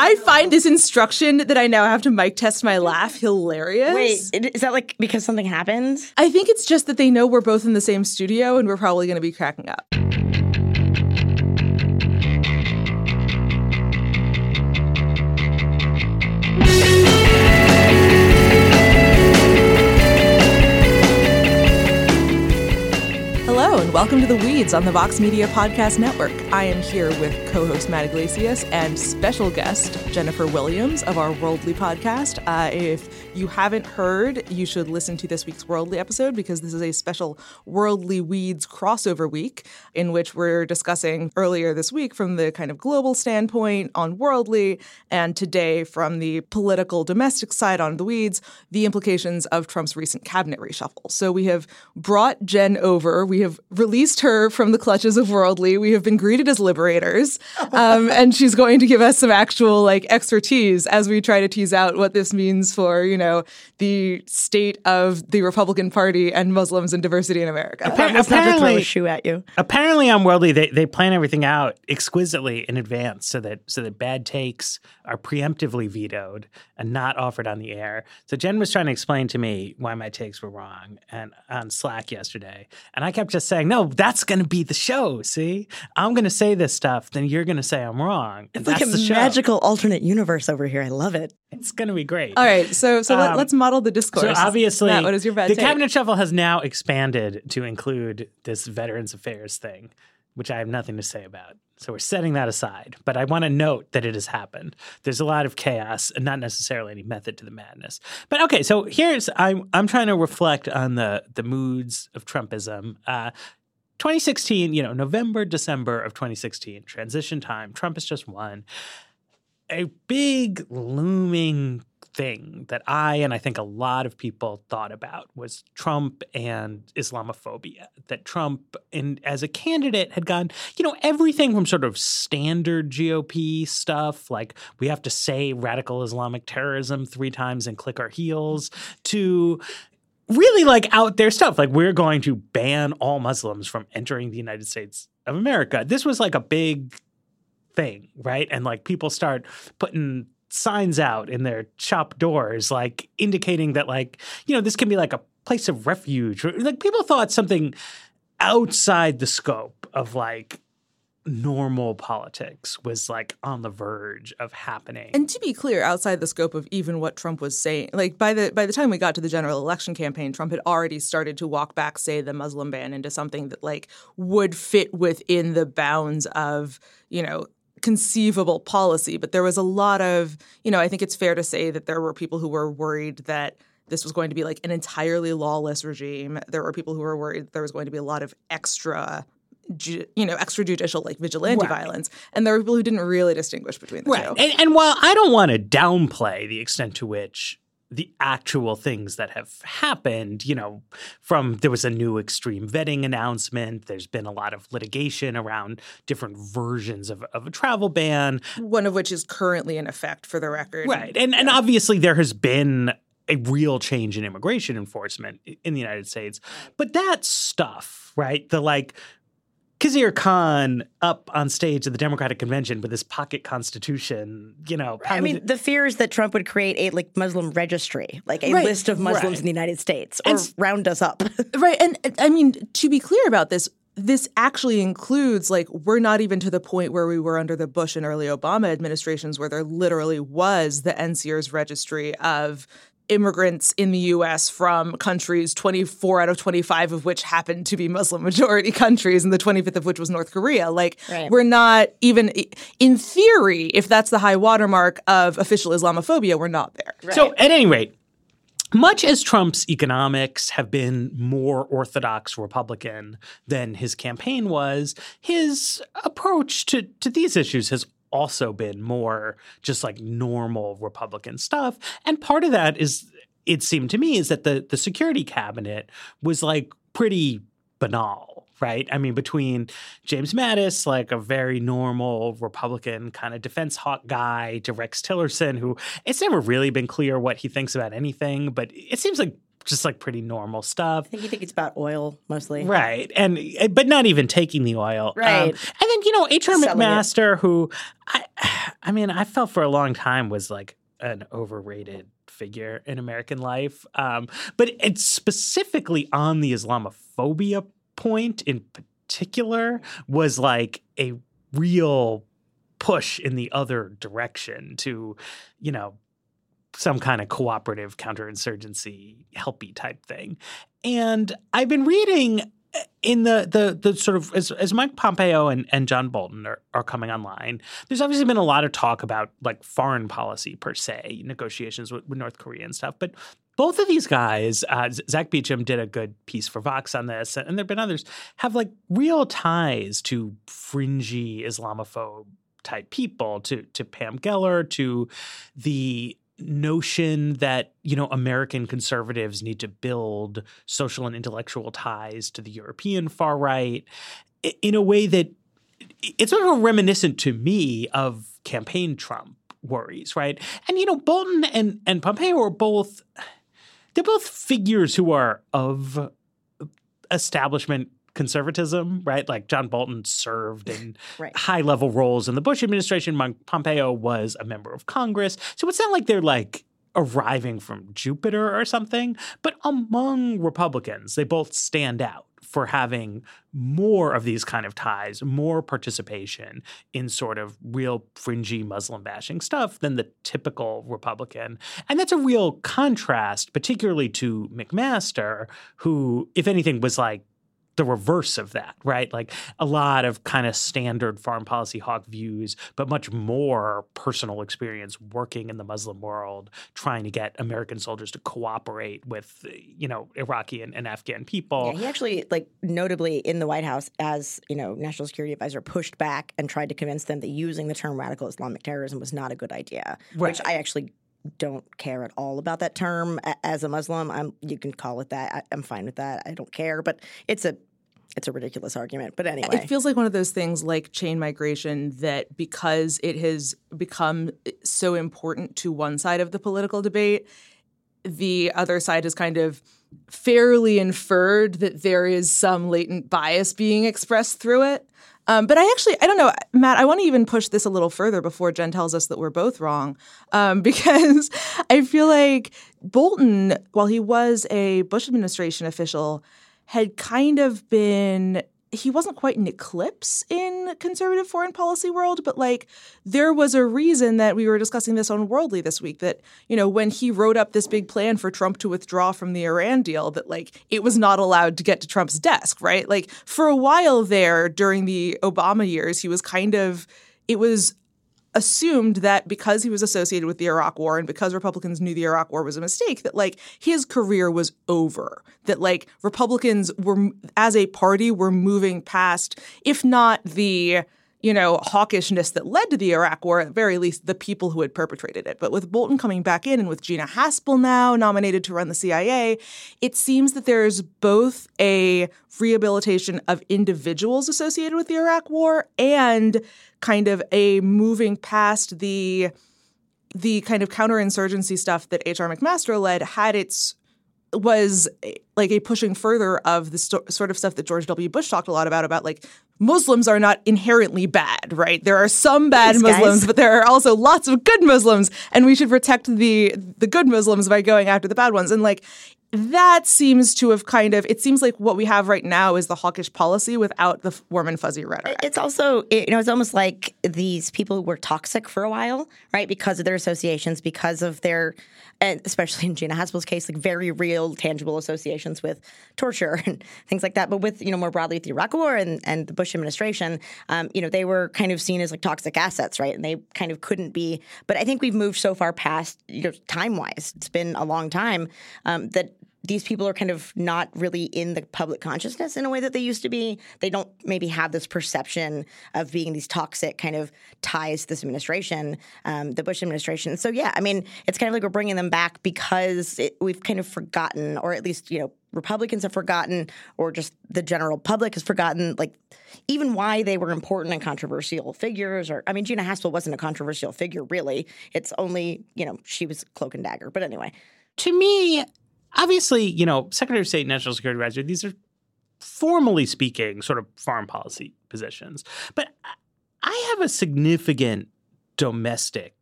I find this instruction that I now have to mic test my laugh hilarious. Wait, is that like because something happened? I think it's just that they know we're both in the same studio and we're probably going to be cracking up. And welcome to The Weeds on the Vox Media Podcast Network. I am here with co host Matt Yglesias and special guest Jennifer Williams of our Worldly podcast. Uh, if you haven't heard, you should listen to this week's Worldly episode because this is a special Worldly Weeds crossover week in which we're discussing earlier this week from the kind of global standpoint on Worldly and today from the political domestic side on The Weeds, the implications of Trump's recent cabinet reshuffle. So we have brought Jen over. We have released her from the clutches of Worldly. We have been greeted as liberators. Um, and she's going to give us some actual like expertise as we try to tease out what this means for, you know, the state of the Republican Party and Muslims and diversity in America. Promise not to throw a apparently- shoe at you. Apparently, on Worldly, they, they plan everything out exquisitely in advance so that so that bad takes are preemptively vetoed and not offered on the air. So Jen was trying to explain to me why my takes were wrong and on Slack yesterday, and I kept just saying, "No, that's going to be the show. See, I'm going to say this stuff, then you're going to say I'm wrong. And It's like a the show. magical alternate universe over here. I love it. It's going to be great." All right, so so let, Um, us model the discourse. So obviously, Matt, what is your bad the take? cabinet shuffle has now expanded to include this Veterans Affairs thing, which I have nothing to say about. So we're setting that aside. But I want to note that it has happened. There's a lot of chaos and not necessarily any method to the madness. But okay, so here's I'm I'm trying to reflect on the the moods of Trumpism. Uh, 2016, you know, November, December of 2016, transition time. Trump has just won. A big looming thing that I and I think a lot of people thought about was Trump and Islamophobia. That Trump, in, as a candidate, had gone, you know, everything from sort of standard GOP stuff, like we have to say radical Islamic terrorism three times and click our heels, to really like out there stuff. Like we're going to ban all Muslims from entering the United States of America. This was like a big thing, right? And like people start putting signs out in their shop doors, like indicating that, like, you know, this can be like a place of refuge. Like people thought something outside the scope of like normal politics was like on the verge of happening. And to be clear, outside the scope of even what Trump was saying, like by the by the time we got to the general election campaign, Trump had already started to walk back, say, the Muslim ban into something that like would fit within the bounds of, you know, conceivable policy. But there was a lot of, you know, I think it's fair to say that there were people who were worried that this was going to be like an entirely lawless regime. There were people who were worried there was going to be a lot of extra ju- you know, extrajudicial like vigilante Right. violence, and there were people who didn't really distinguish between the Right. two. And, and while I don't want to downplay the extent to which the actual things that have happened, you know, from there was a new extreme vetting announcement, there's been a lot of litigation around different versions of, of a travel ban. one of which is currently in effect for the record. Right. And and obviously there has been a real change in immigration enforcement in the United States. But that stuff, right? The like Khizr Khan up on stage at the Democratic Convention with his pocket constitution, you know. I mean, the fear is that Trump would create a like Muslim registry, like a Right, list of Muslims right. in the United States, or And round us up. Right. And I mean, to be clear about this, this actually includes like we're not even to the point where we were under the Bush and early Obama administrations where there literally was the NSEERS registry of immigrants in the US from countries 24 out of 25 of which happened to be Muslim majority countries and the 25th of which was North Korea. Like Right. we're not even in theory if that's the high watermark of official Islamophobia we're not there. So, at any rate, much as Trump's economics have been more orthodox Republican than his campaign was, his approach to, to these issues has also been more just like normal Republican stuff. And part of that is, it seemed to me, is that the, the security cabinet was like pretty banal. Right. I mean, between James Mattis, like a very normal Republican kind of defense hawk guy, to Rex Tillerson, who it's never really been clear what he thinks about anything, but it seems like just like pretty normal stuff. I think you think it's about oil mostly. Right. And eh, but not even taking the oil. Um, Right. and then, you know, H.R. Selling it. McMaster, who I I mean, I felt for a long time was like an overrated figure in American life. Um, but it's specifically on the Islamophobia point in particular was like a real push in the other direction to, you know, some kind of cooperative counterinsurgency helpy type thing. And I've been reading uh, in the the the sort of as, as Mike Pompeo and, and John Bolton are, are coming online, there's obviously been a lot of talk about like foreign policy per se, negotiations with, with North Korea and stuff. But both of these guys, uh, Zack Beauchamp did a good piece for Vox on this, and there have been others, have like real ties to fringy Islamophobe type people, to to Pam Geller, to the notion that you know American conservatives need to build social and intellectual ties to the European far right in a way that it's sort of reminiscent to me of campaign Trump worries, right? And you know Bolton and and Pompeo are both they're both figures who are of establishment conservatism, right? Like John Bolton served in Right. high level roles in the Bush administration. Mon- Pompeo was a member of Congress. So it's not like they're like arriving from Jupiter or something, but among Republicans, they both stand out for having more of these kind of ties, more participation in sort of real fringy Muslim bashing stuff than the typical Republican. And that's a real contrast, particularly to McMaster, who, if anything, was like the reverse of that, right? Like a lot of kind of standard foreign policy hawk views, but much more personal experience working in the Muslim world, trying to get American soldiers to cooperate with, you know, Iraqi and, and Afghan people. Yeah, he actually, like, notably in the White House, as you know, national security advisor, pushed back and tried to convince them that using the term radical Islamic terrorism was not a good idea. Which I actually don't care at all about that term as a Muslim. I'm, you can call it that. I, I'm fine with that. I don't care, but it's a it's a ridiculous argument. But anyway, It feels like one of those things like chain migration that because it has become so important to one side of the political debate, the other side has kind of fairly inferred that there is some latent bias being expressed through it. Um, but I actually, I don't know, Matt, I want to even push this a little further before Jen tells us that we're both wrong. Um, because I feel like Bolton, while he was a Bush administration official, had kind of been he wasn't quite an eclipse in conservative foreign policy world, but like there was a reason that we were discussing this on Worldly this week that, you know, when he wrote up this big plan for Trump to withdraw from the Iran deal, that like it was not allowed to get to Trump's desk, right? Like for a while there during the Obama years, he was kind of it was assumed that because he was associated with the Iraq war and because Republicans knew the Iraq war was a mistake that like his career was over. That like Republicans were as a party were moving past if not the you know hawkishness that led to the Iraq war at very least the people who had perpetrated it but with Bolton coming back in and with Gina Haspel now nominated to run the CIA it seems that there's both a rehabilitation of individuals associated with the Iraq war and kind of a moving past the the kind of counterinsurgency stuff that H.R. McMaster led had its was eh, like a pushing further of the sto- sort of stuff that George W. Bush talked a lot about about like Muslims are not inherently bad, right? There are some bad Thanks, guys. Muslims, but there are also lots of good Muslims, and we should protect the the good Muslims by going after the bad ones. And like that seems to have kind of it seems like what we have right now is the hawkish policy without the warm and fuzzy rhetoric. It's also, you know, it's almost like these people were toxic for a while, right? Because of their associations, because of their, and especially in Gina Haspel's case, like very real, tangible associations with torture and things like that. But with, you know, more broadly with the Iraq War and, and the Bush administration, um, you know, they were kind of seen as like toxic assets, right? And they kind of couldn't be. But I think we've moved so far past, you know, time wise, it's been a long time um, that these people are kind of not really in the public consciousness in a way that they used to be. They don't maybe have this perception of being these toxic kind of ties to this administration, um, the Bush administration. So yeah, I mean, it's kind of like we're bringing them back because it, we've kind of forgotten, or at least you know, Republicans have forgotten, or just the general public has forgotten, like even why they were important and controversial figures. Or I mean, Gina Haspel wasn't a controversial figure really. It's only you know she was cloak and dagger. But anyway, to me, obviously, you know, Secretary of State, National Security Advisor, these are formally speaking sort of foreign policy positions. But I have a significant domestic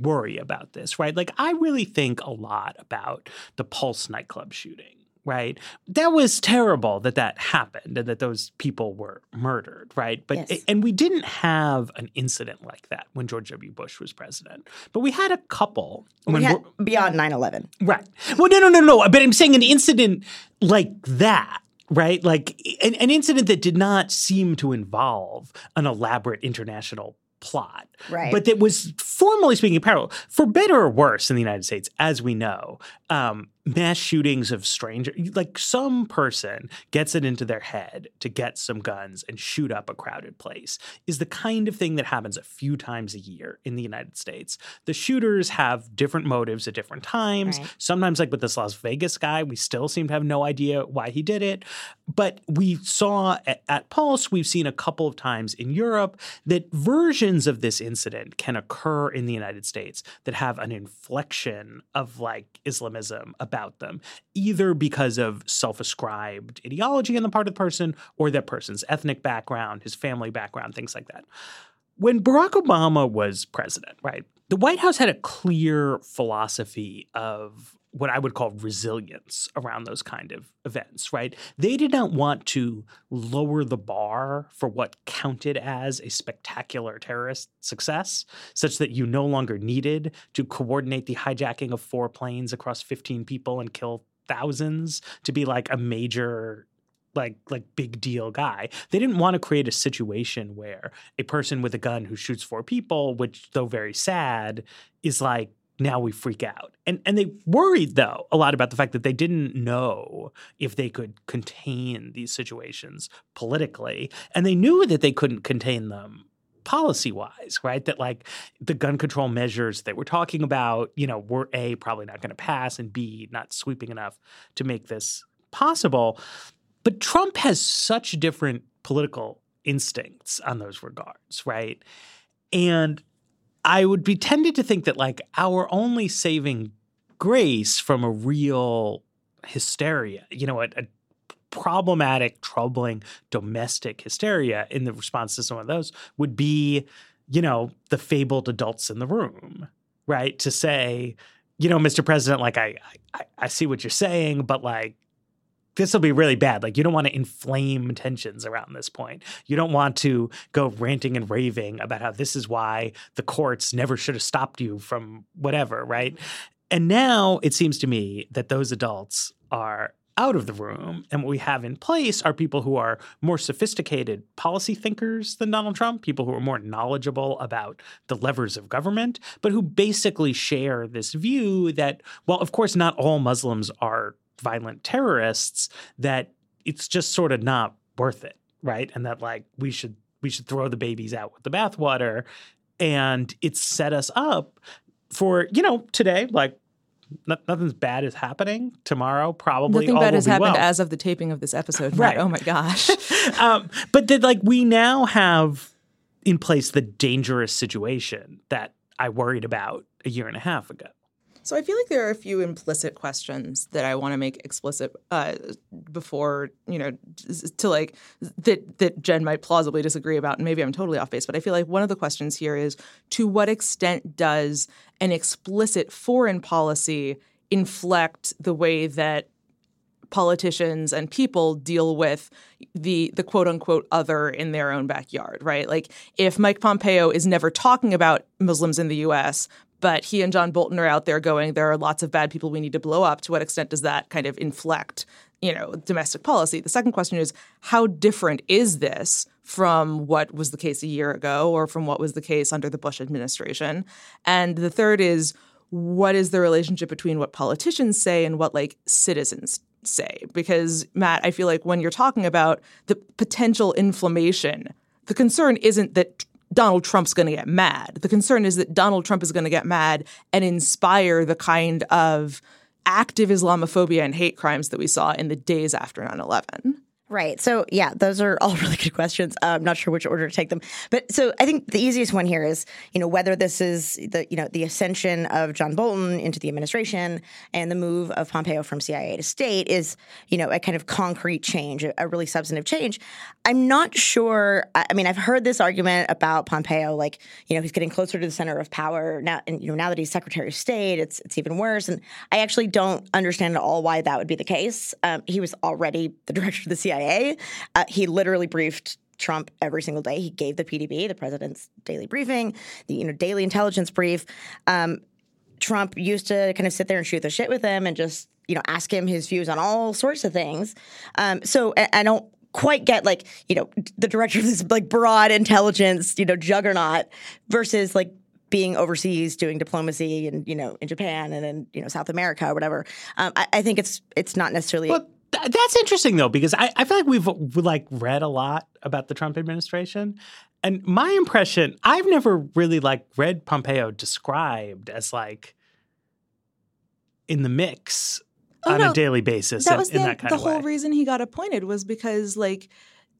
worry about this, right? Like, I really think a lot about the Pulse nightclub shooting right? That was terrible that that happened and that those people were murdered, right? But Yes. and we didn't have an incident like that when George W. Bush was president, but we had a couple when We had, beyond 9-11. Right. Well, no, no, no, no. But I'm saying an incident like that, right? Like an, an incident that did not seem to involve an elaborate international plot, Right. But that was formally speaking parallel, for better or worse, in the United States, as we know. Um, mass shootings of strangers, like some person gets it into their head to get some guns and shoot up a crowded place, is the kind of thing that happens a few times a year in the United States. The shooters have different motives at different times. Right. Sometimes, like with this Las Vegas guy, we still seem to have no idea why he did it. But we saw at, at Pulse, we've seen a couple of times in Europe that versions of this incident can occur in the United States that have an inflection of like Islamism about them, either because of self ascribed ideology on the part of the person or that person's ethnic background, his family background, things like that. When Barack Obama was president, right, the White House had a clear philosophy of what I would call resilience around those kind of events, right? They did not want to lower the bar for what counted as a spectacular terrorist success, such that you no longer needed to coordinate the hijacking of four planes across 15 people and kill thousands to be like a major like like big deal guy. They didn't want to create a situation where a person with a gun who shoots four people, which though very sad, is like now we freak out. And and they worried though a lot about the fact that they didn't know if they could contain these situations politically and they knew that they couldn't contain them policy wise, right? That like the gun control measures that we're talking about, you know, were A, probably not going to pass, and B, not sweeping enough to make this possible. But Trump has such different political instincts on those regards, right? And I would be tended to think that like our only saving grace from a real hysteria, you know, a, a problematic, troubling domestic hysteria in the response to some of those would be, you know, the fabled adults in the room, right? To say, you know, Mr. President, like I, I, I see what you're saying, but like this will be really bad. Like, you don't want to inflame tensions around this point. You don't want to go ranting and raving about how this is why the courts never should have stopped you from whatever, right? Mm-hmm. And now it seems to me that those adults are out of the room. And what we have in place are people who are more sophisticated policy thinkers than Donald Trump, people who are more knowledgeable about the levers of government, but who basically share this view that, well, of course, not all Muslims are violent terrorists, that it's just sort of not worth it, right? And that like we should we should throw the babies out with the bathwater. And it's set us up for, you know, today, like no- nothing's bad is happening. Tomorrow, probably Nothing all bad will has be happened well. as of the taping of this episode. Right. Oh my gosh. um, but that like we now have in place the dangerous situation that I worried about a year and a half ago. So I feel like there are a few implicit questions that I want to make explicit uh, before you know to like that that Jen might plausibly disagree about, and maybe I'm totally off base. But I feel like one of the questions here is to what extent does an explicit foreign policy inflect the way that politicians and people deal with the the quote unquote other in their own backyard, right? Like if Mike Pompeo is never talking about Muslims in the US, but he and John Bolton are out there going, there are lots of bad people we need to blow up, to what extent does that kind of inflect, you know, domestic policy? The second question is how different is this from what was the case a year ago or from what was the case under the Bush administration? And the third is what is the relationship between what politicians say and what like citizens say because matt i feel like when you're talking about the potential inflammation the concern isn't that donald trump's going to get mad. The concern is that donald trump is going to get mad and inspire the kind of active islamophobia and hate crimes that we saw in the days after 9-11 Right. So, yeah, those are all really good questions. I'm not sure which order to take them. But so I think the easiest one here is, you know, whether this is the, you know, the ascension of John Bolton into the administration and the move of Pompeo from CIA to state is, you know, a kind of concrete change, a, really substantive change. I'm not sure. I mean, I've heard this argument about Pompeo, like, you know, he's getting closer to the center of power now. And, you know, now that he's Secretary of State, it's, it's even worse. And I actually don't understand at all why that would be the case. Um, he was already the director of the CIA. Uh, he literally briefed Trump every single day. He gave the PDB, the president's daily briefing, the you know daily intelligence brief. Um, Trump used to kind of sit there and shoot the shit with him and just you know ask him his views on all sorts of things. Um, so I, I don't quite get like you know the director of this like broad intelligence you know juggernaut versus like being overseas doing diplomacy and you know in Japan and in you know South America or whatever. Um, I, I, think it's it's not necessarily. Well, th- that's interesting though because I, I feel like we've like read a lot about the Trump administration. And my impression, I've never really like read Pompeo described as like in the mix oh, on no, a daily basis. That was the, in that the whole way. reason he got appointed was because like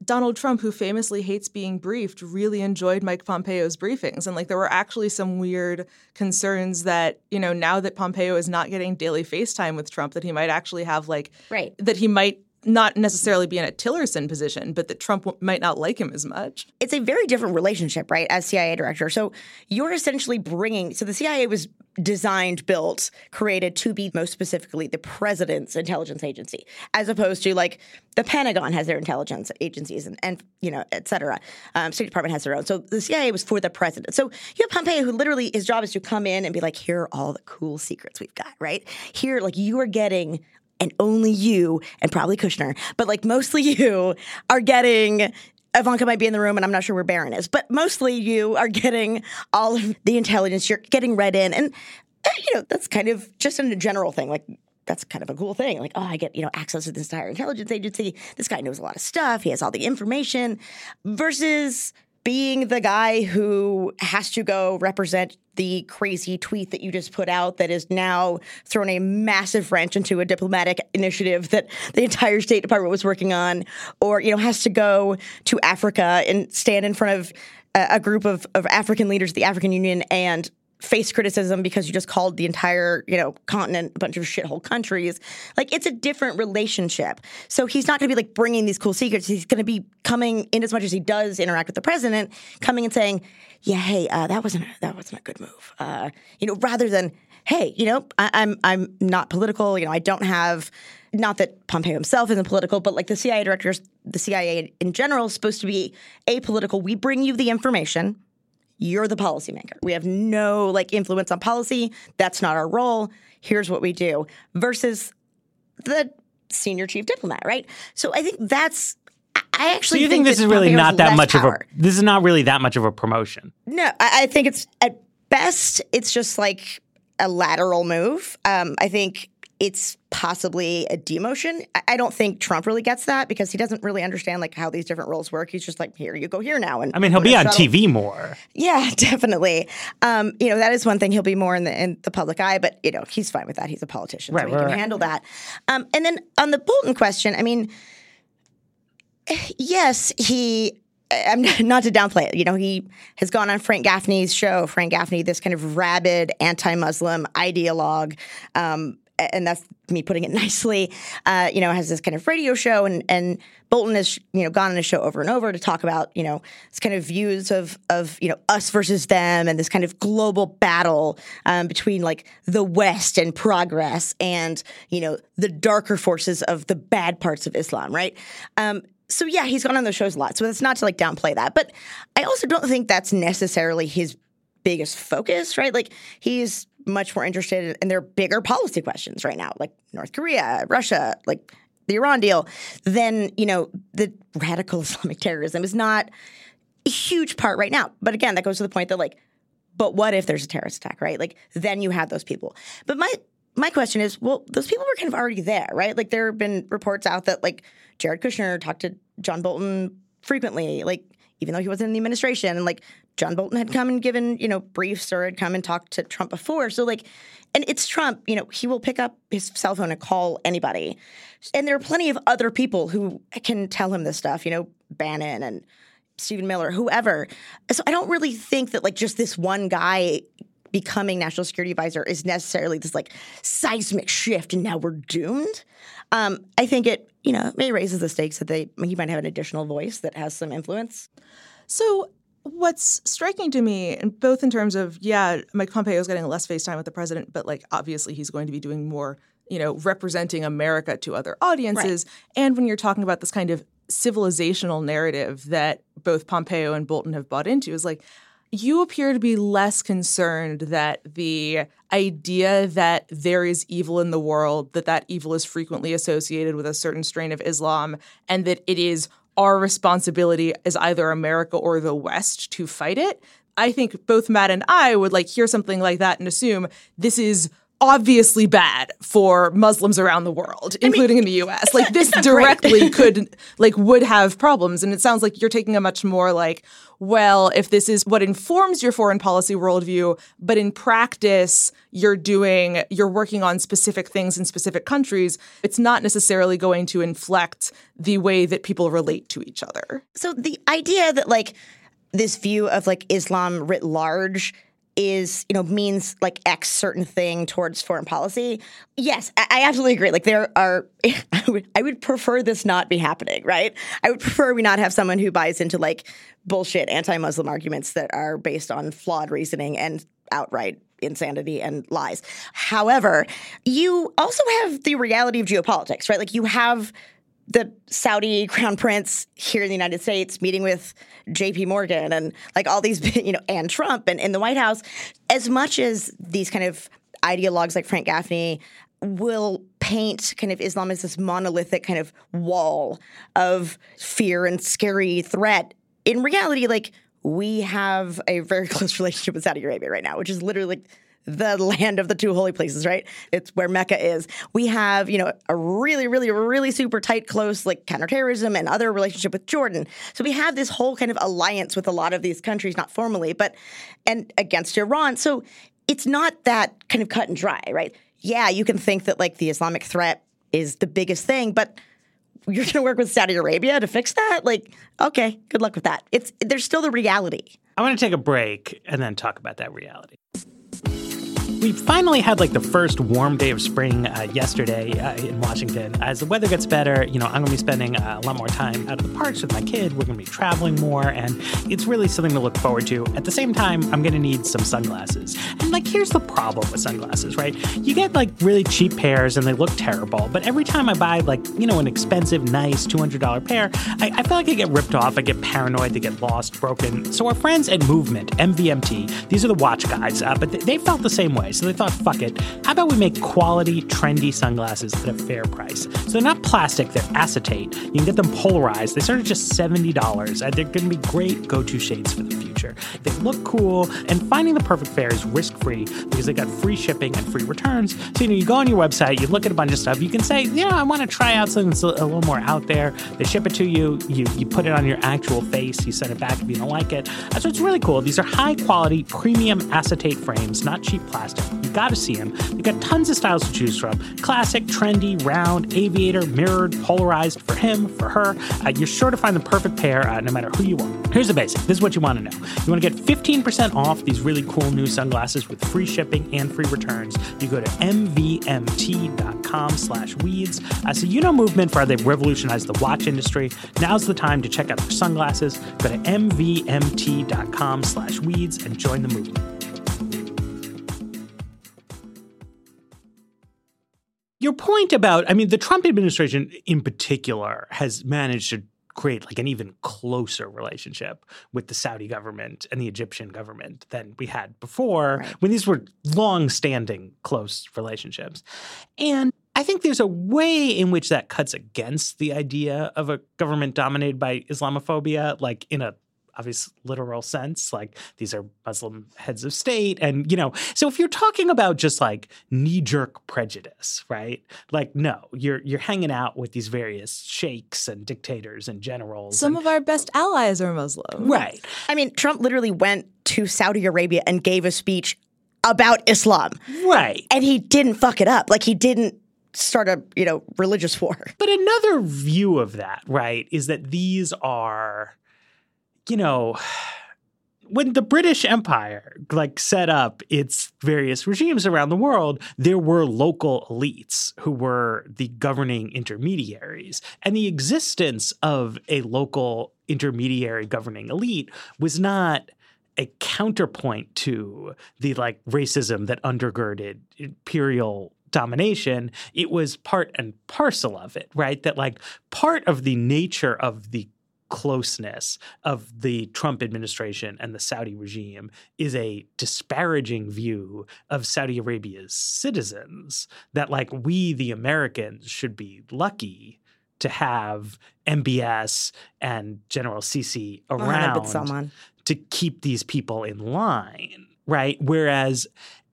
Donald Trump, who famously hates being briefed, really enjoyed Mike Pompeo's briefings. And like there were actually some weird concerns that, you know, now that Pompeo is not getting daily FaceTime with Trump, that he might actually have like, right. that he might not necessarily be in a Tillerson position, but that Trump w- might not like him as much. It's a very different relationship, right, as CIA director. So you're essentially bringing, so the CIA was designed, built, created to be most specifically the president's intelligence agency, as opposed to like the Pentagon has their intelligence agencies and, and you know, et cetera. Um, State Department has their own. So the CIA was for the president. So you have Pompeo, who literally his job is to come in and be like, here are all the cool secrets we've got, right? Here, like you are getting and only you and probably Kushner, but like mostly you are getting Ivanka might be in the room, and I'm not sure where Barron is, but mostly you are getting all of the intelligence. You're getting read in, and eh, you know that's kind of just in a general thing. Like that's kind of a cool thing. Like, oh, I get you know access to this entire intelligence agency. This guy knows a lot of stuff. He has all the information. Versus being the guy who has to go represent the crazy tweet that you just put out that is now thrown a massive wrench into a diplomatic initiative that the entire State Department was working on, or you know has to go to Africa and stand in front of a, group of, of African leaders, the African Union, and face criticism because you just called the entire you know continent a bunch of shithole countries. Like it's a different relationship. So he's not going to be like bringing these cool secrets. He's going to be coming in as much as he does interact with the president coming and saying yeah hey uh, that wasn't a, that wasn't a good move. Uh, you know rather than hey you know I, i'm i'm not political. You know i don't have not that Pompeo himself isn't political, but like the CIA directors, the CIA in general is supposed to be apolitical. We bring you the information you're the policymaker. We have no like influence on policy. That's not our role. Here's what we do versus the senior chief diplomat, right? So I think that's I actually so you think, think this is really not that much power. of a this is not really that much of a promotion. No, I, I think it's at best it's just like a lateral move. Um, I think it's possibly a demotion. I don't think Trump really gets that because he doesn't really understand like how these different roles work. He's just like, here you go here now. And I mean, he'll be on shuttle. TV more. Yeah, definitely. Um, you know, that is one thing. He'll be more in the in the public eye, but you know, he's fine with that. He's a politician, right, so he right, can right. handle that. Um, and then on the Bolton question, I mean, yes, he I'm not to downplay it. You know, he has gone on Frank Gaffney's show. Frank Gaffney, this kind of rabid anti-Muslim ideologue, um, and that's me putting it nicely, uh, you know, has this kind of radio show, and and Bolton has you know gone on a show over and over to talk about you know this kind of views of of you know us versus them, and this kind of global battle um, between like the West and progress, and you know the darker forces of the bad parts of Islam, right? Um, so yeah, he's gone on those shows a lot. So it's not to like downplay that, but I also don't think that's necessarily his biggest focus, right? Like he's much more interested in their bigger policy questions right now, like North Korea, Russia, like the Iran deal, then, you know, the radical Islamic terrorism is not a huge part right now. But again, that goes to the point that like, but what if there's a terrorist attack, right? Like then you have those people. But my my question is, well, those people were kind of already there, right? Like there have been reports out that like Jared Kushner talked to John Bolton frequently, like even though he wasn't in the administration, and like John Bolton had come and given, you know, briefs or had come and talked to Trump before. So like and it's Trump, you know, he will pick up his cell phone and call anybody. And there are plenty of other people who can tell him this stuff, you know, Bannon and Stephen Miller, whoever. So I don't really think that like just this one guy becoming national security advisor is necessarily this like seismic shift and now we're doomed. Um, I think it, you know, may raises the stakes that they he might have an additional voice that has some influence. So what's striking to me, and both in terms of yeah, Mike Pompeo is getting less face time with the president, but like obviously he's going to be doing more, you know, representing America to other audiences, right. and when you're talking about this kind of civilizational narrative that both Pompeo and Bolton have bought into, is like you appear to be less concerned that the idea that there is evil in the world, that that evil is frequently associated with a certain strain of Islam, and that it is our responsibility as either America or the West to fight it. I think both Matt and I would like hear something like that and assume this is obviously bad for Muslims around the world, including I mean, in the US. Like this directly could like would have problems. And it sounds like you're taking a much more like, well, if this is what informs your foreign policy worldview, but in practice you're doing you're working on specific things in specific countries, it's not necessarily going to inflect the way that people relate to each other. So the idea that like this view of like Islam writ large is you know means like X certain thing towards foreign policy. Yes, I, I absolutely agree. Like there are, I would, I would prefer this not be happening. Right? I would prefer we not have someone who buys into like bullshit anti-Muslim arguments that are based on flawed reasoning and outright insanity and lies. However, you also have the reality of geopolitics, right? Like you have the Saudi crown prince here in the United States meeting with JP Morgan and like all these, you know, and Trump and in the White House, as much as these kind of ideologues like Frank Gaffney will paint kind of Islam as this monolithic kind of wall of fear and scary threat, in reality, like we have a very close relationship with Saudi Arabia right now, which is literally the land of the two holy places, right? It's where Mecca is. We have, you know, a really, really, really super tight, close, like counterterrorism and other relationship with Jordan. So we have this whole kind of alliance with a lot of these countries, not formally, but and against Iran. So it's not that kind of cut and dry, right? Yeah, you can think that like the Islamic threat is the biggest thing, but you're going to work with Saudi Arabia to fix that? Like, okay, good luck with that. It's there's still the reality. I want to take a break and then talk about that reality we finally had like the first warm day of spring uh, yesterday uh, in Washington. As the weather gets better, you know, I'm going to be spending uh, a lot more time out of the parks with my kid. We're going to be traveling more, and it's really something to look forward to. At the same time, I'm going to need some sunglasses. And like, here's the problem with sunglasses, right? You get like really cheap pairs and they look terrible, but every time I buy like, you know, an expensive, nice $200 pair, I, I feel like I get ripped off. I get paranoid, they get lost, broken. So our friends at Movement, MVMT, these are the watch guys, uh, but they, they felt the same way. So they thought, fuck it. How about we make quality, trendy sunglasses at a fair price? So they're not plastic, they're acetate. You can get them polarized. They start at just $70. Uh, they're going to be great go to shades for the future. They look cool, and finding the perfect pair is risk free because they got free shipping and free returns. So, you know, you go on your website, you look at a bunch of stuff, you can say, know, I want to try out something that's a little more out there. They ship it to you, you, you put it on your actual face, you send it back if you don't like it. Uh, so it's really cool. These are high quality, premium acetate frames, not cheap plastic. You got to see them. They've got tons of styles to choose from classic, trendy, round, aviator, mirrored, polarized for him, for her. Uh, you're sure to find the perfect pair uh, no matter who you are. Here's the basic this is what you want to know. You want to get 15% off these really cool new sunglasses with free shipping and free returns. You go to mvmt.com slash weeds. Uh, so you know Movement for how they've revolutionized the watch industry. Now's the time to check out their sunglasses. Go to mvmt.com slash weeds and join the movement. Your point about, I mean, the Trump administration in particular has managed to create like an even closer relationship with the Saudi government and the Egyptian government than we had before right. when these were long-standing close relationships. And I think there's a way in which that cuts against the idea of a government dominated by Islamophobia, like in a obvious literal sense. Like these are Muslim heads of state. And, you know, so if you're talking about just like knee jerk prejudice, right? Like, no, you're you're hanging out with these various sheikhs and dictators and generals. Some and, of our best allies are Muslim. Right. I mean, Trump literally went to Saudi Arabia and gave a speech about Islam. Right. And he didn't fuck it up. Like he didn't start a, you know, religious war. But another view of that, right, is that these are, you know, when the British Empire like set up its various regimes around the world, there were local elites who were the governing intermediaries. And the existence of a local intermediary governing elite was not a counterpoint to the like racism that undergirded imperial domination it was part and parcel of it right that like part of the nature of the closeness of the Trump administration and the Saudi regime is a disparaging view of Saudi Arabia's citizens that like we the Americans should be lucky to have MBS and General Sisi around to keep these people in line, right? Whereas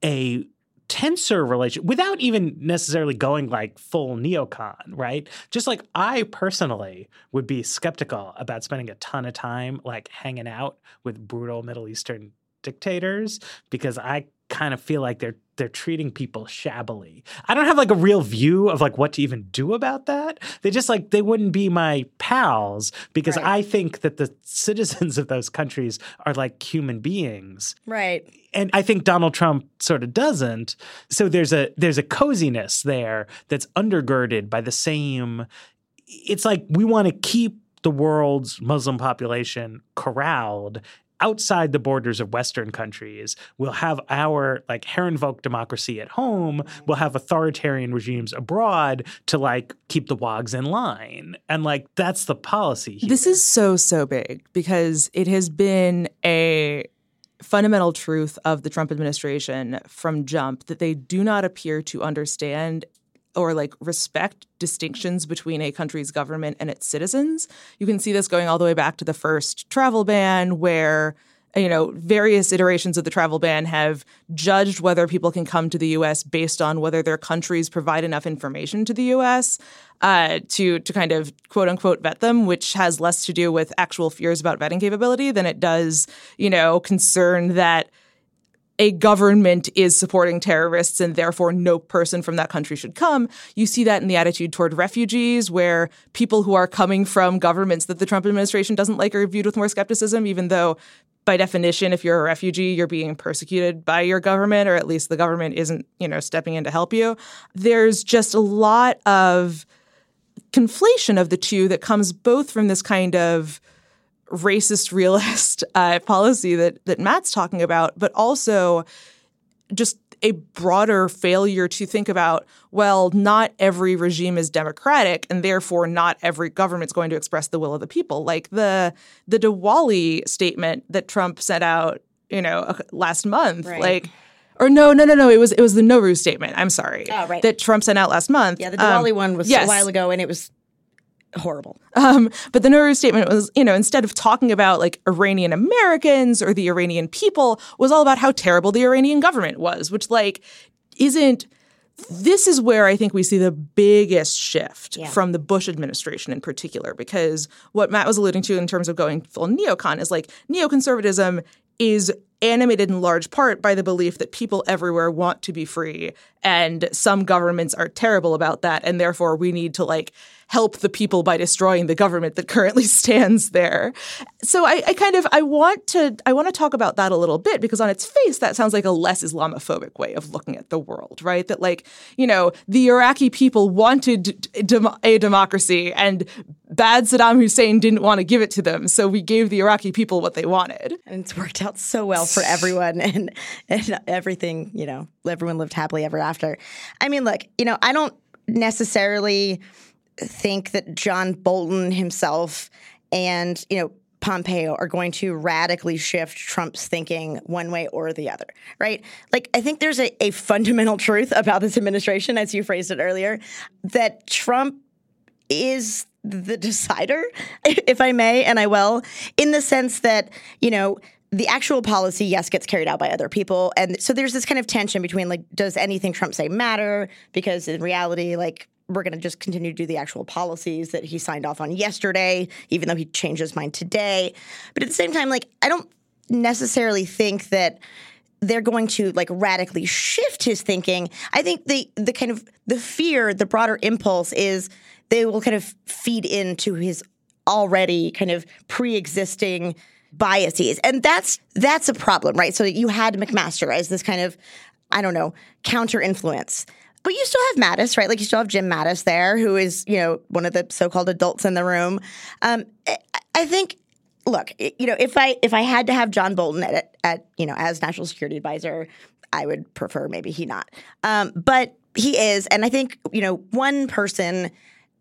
a tenser relation without even necessarily going like full neocon, right? Just like I personally would be skeptical about spending a ton of time like hanging out with brutal Middle Eastern dictators because I kind of feel like they're they're treating people shabbily. I don't have like a real view of like what to even do about that. They just like they wouldn't be my pals because right. I think that the citizens of those countries are like human beings. Right. And I think Donald Trump sort of doesn't. So there's a there's a coziness there that's undergirded by the same it's like we want to keep the world's Muslim population corralled outside the borders of Western countries. We'll have our like Herrenvolk democracy at home. Mm-hmm. We'll have authoritarian regimes abroad to like keep the wogs in line. And like that's the policy. Here. This is so, so big because it has been a fundamental truth of the Trump administration from jump that they do not appear to understand or like respect distinctions between a country's government and its citizens. You can see this going all the way back to the first travel ban where you know, various iterations of the travel ban have judged whether people can come to the U.S. based on whether their countries provide enough information to the U.S. Uh, to to kind of quote unquote vet them, which has less to do with actual fears about vetting capability than it does, you know, concern that a government is supporting terrorists and therefore no person from that country should come. You see that in the attitude toward refugees, where people who are coming from governments that the Trump administration doesn't like are viewed with more skepticism, even though by definition, if you're a refugee, you're being persecuted by your government, or at least the government isn't, you know, stepping in to help you. There's just a lot of conflation of the two that comes both from this kind of racist realist uh, policy that that Matt's talking about, but also just a broader failure to think about well, not every regime is democratic, and therefore not every government's going to express the will of the people. Like the the Diwali statement that Trump sent out, you know, last month, right. like. Or no, no, no, no. It was it was the Nowruz statement. I'm sorry. Oh, right. That Trump sent out last month. Yeah, the Diwali um, one was yes. a while ago, and it was horrible. Um, but the Nowruz statement was, you know, instead of talking about like Iranian Americans or the Iranian people, was all about how terrible the Iranian government was, which like isn't. This is where I think we see the biggest shift yeah. from the Bush administration in particular, because what Matt was alluding to in terms of going full neocon is like neoconservatism is animated in large part by the belief that people everywhere want to be free and some governments are terrible about that and therefore we need to like help the people by destroying the government that currently stands there. So I, I, kind of I want to I want to talk about that a little bit because on its face that sounds like a less Islamophobic way of looking at the world, right? That like you know the Iraqi people wanted a democracy and bad Saddam Hussein didn't want to give it to them, so we gave the Iraqi people what they wanted, and it's worked out so well for everyone and and everything. You know, everyone lived happily ever after. I mean, look, you know, I don't necessarily think that John Bolton himself and, you know, Pompeo are going to radically shift Trump's thinking one way or the other, right? Like, I think there's a, a fundamental truth about this administration, as you phrased it earlier, that Trump is the decider, if I may, and I will, in the sense that, you know, the actual policy, yes, gets carried out by other people. And so there's this kind of tension between like, does anything Trump say matter? Because in reality, like, we're going to just continue to do the actual policies that he signed off on yesterday, even though he changed his mind today. But at the same time, like, I don't necessarily think that they're going to like radically shift his thinking. I think the the kind of the fear, the broader impulse is they will kind of feed into his already kind of pre-existing biases. And that's that's a problem, right? So you had McMaster as this kind of I don't know, counter influence. But you still have Mattis, right? Like you still have Jim Mattis there, who is, you know, one of the so-called adults in the room. Um, I think look, you know, if I if I had to have John Bolton at, at you know as national security advisor, I would prefer maybe he not. Um, but he is, and I think you know one person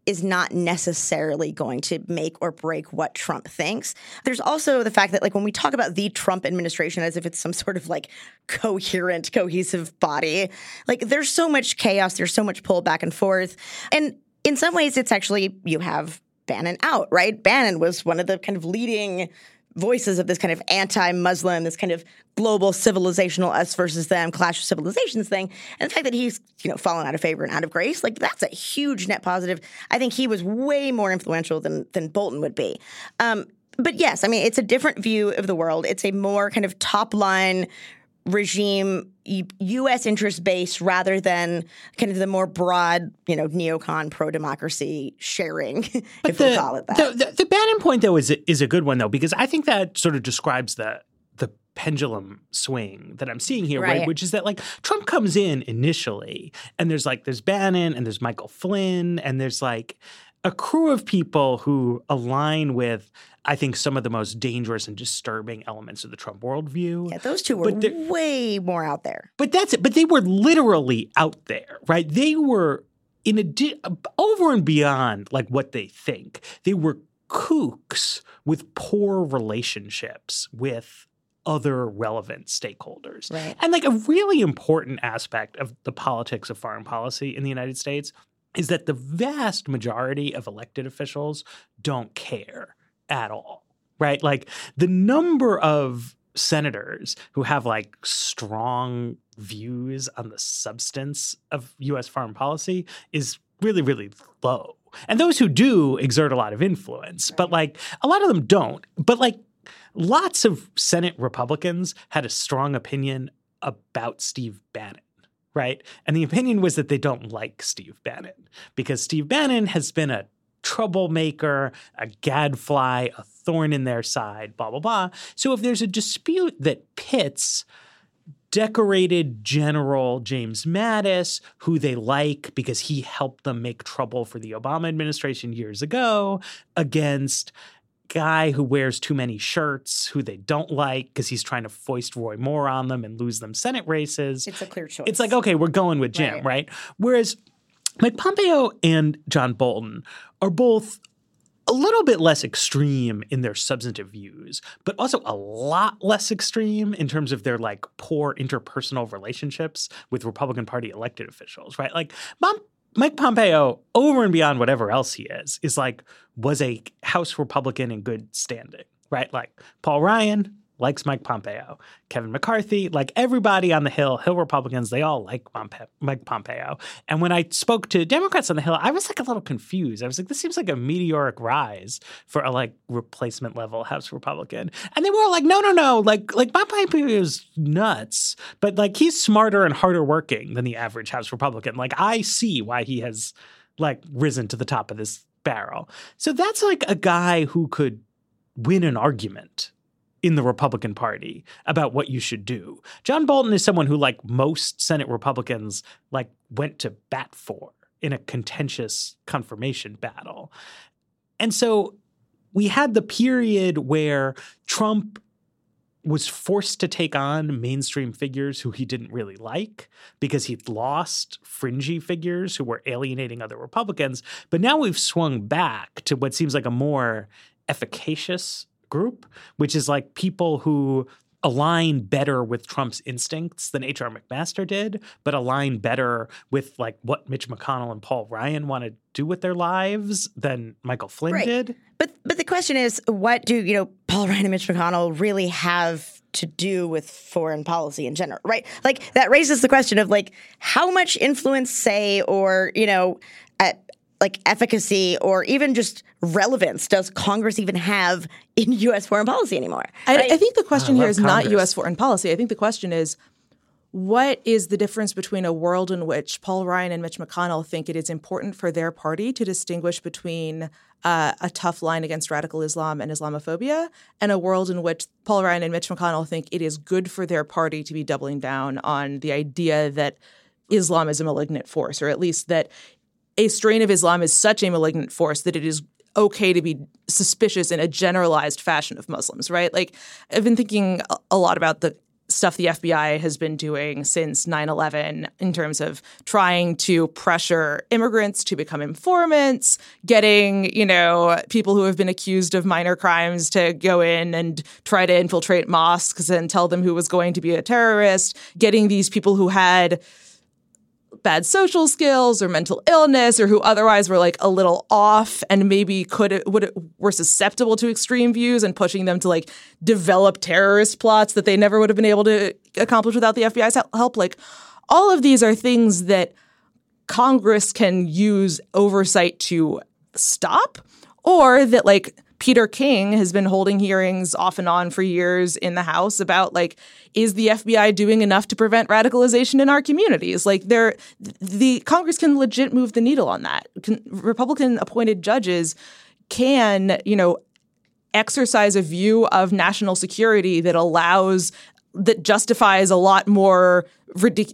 is not necessarily going to make or break what Trump thinks. There's also the fact that like when we talk about the Trump administration as if it's some sort of like coherent, cohesive body, like there's so much chaos, there's so much pull back and forth. And in some ways it's actually you have Bannon out, right? Bannon was one of the kind of leading voices of this kind of anti-Muslim, this kind of global civilizational us versus them clash of civilizations thing. And the fact that he's, you know, fallen out of favor and out of grace, like that's a huge net positive. I think he was way more influential than than Bolton would be. Um, but yes, I mean, it's a different view of the world. It's a more kind of top line regime U.S. interest based rather than kind of the more broad, you know, neocon pro democracy sharing, but if the, we'll call it that. The, the, the Bannon point, though, is is a good one though because I think that sort of describes the the pendulum swing that I'm seeing here, right. right? Which is that like Trump comes in initially, and there's like there's Bannon and there's Michael Flynn and there's like a crew of people who align with, I think, some of the most dangerous and disturbing elements of the Trump worldview. Yeah, those two were way more out there. But that's it. But they were literally out there, right? They were in a di- over and beyond like what they think. They were kooks with poor relationships with other relevant stakeholders. Right. And like a really important aspect of the politics of foreign policy in the United States is that the vast majority of elected officials don't care at all, right? Like the number of senators who have like strong views on the substance of US foreign policy is really, really low. And those who do exert a lot of influence, but like a lot of them don't. But like lots of Senate Republicans had a strong opinion about Steve Bannon right? And the opinion was that they don't like Steve Bannon because Steve Bannon has been a troublemaker, a gadfly, a thorn in their side, blah, blah, blah. So if there's a dispute that pits decorated General James Mattis, who they like because he helped them make trouble for the Obama administration years ago, against guy who wears too many shirts, who they don't like because he's trying to foist Roy Moore on them and lose them Senate races. It's a clear choice. It's like, okay, we're going with Jim, right? right? Whereas Mike Pompeo and John Bolton are both a little bit less extreme in their substantive views, but also a lot less extreme in terms of their like poor interpersonal relationships with Republican Party elected officials, right? Like Mom Mike Pompeo, over and beyond whatever else he is, is like was a House Republican in good standing, right? Like Paul Ryan, likes Mike Pompeo. Kevin McCarthy, like everybody on the Hill, Hill Republicans, they all like Mike Pompeo. And when I spoke to Democrats on the Hill, I was like a little confused. I was like, this seems like a meteoric rise for a like replacement level House Republican. And they were like, no, no, no, like like Mike Pompeo is nuts, but like he's smarter and harder working than the average House Republican. Like I see why he has like risen to the top of this barrel. So that's like a guy who could win an argument in the Republican Party about what you should do. John Bolton is someone who, like most Senate Republicans, like went to bat for in a contentious confirmation battle. And so we had the period where Trump was forced to take on mainstream figures who he didn't really like because he'd lost fringy figures who were alienating other Republicans. But now we've swung back to what seems like a more efficacious group, which is like people who align better with Trump's instincts than H.R. McMaster did, but align better with like what Mitch McConnell and Paul Ryan want to do with their lives than Michael Flynn Right. did. But but the question is, what do you know Paul Ryan and Mitch McConnell really have to do with foreign policy in general, right? Like that raises the question of like how much influence, say, or you know, at, like efficacy or even just relevance does Congress even have in U.S. foreign policy anymore? I, right? I think the question I here love not U.S. foreign policy. I think the question is what is the difference between a world in which Paul Ryan and Mitch McConnell think it is important for their party to distinguish between uh, a tough line against radical Islam and Islamophobia, and a world in which Paul Ryan and Mitch McConnell think it is good for their party to be doubling down on the idea that Islam is a malignant force, or at least that a strain of Islam is such a malignant force that it is okay to be suspicious in a generalized fashion of Muslims, right? Like, I've been thinking a- lot about the stuff the FBI has been doing since 9 11 in terms of trying to pressure immigrants to become informants, getting, you know, people who have been accused of minor crimes to go in and try to infiltrate mosques and tell them who was going to be a terrorist, getting these people who had bad social skills or mental illness or who otherwise were like a little off and maybe could would were susceptible to extreme views and pushing them to like develop terrorist plots that they never would have been able to accomplish without the FBI's help. Like all of these are things that Congress can use oversight to stop, or that like Peter King has been holding hearings off and on for years in the House about like, is the FBI doing enough to prevent radicalization in our communities? Like, there, the Congress can legit move the needle on that. Can, Republican appointed judges can, you know, exercise a view of national security that allows that justifies a lot more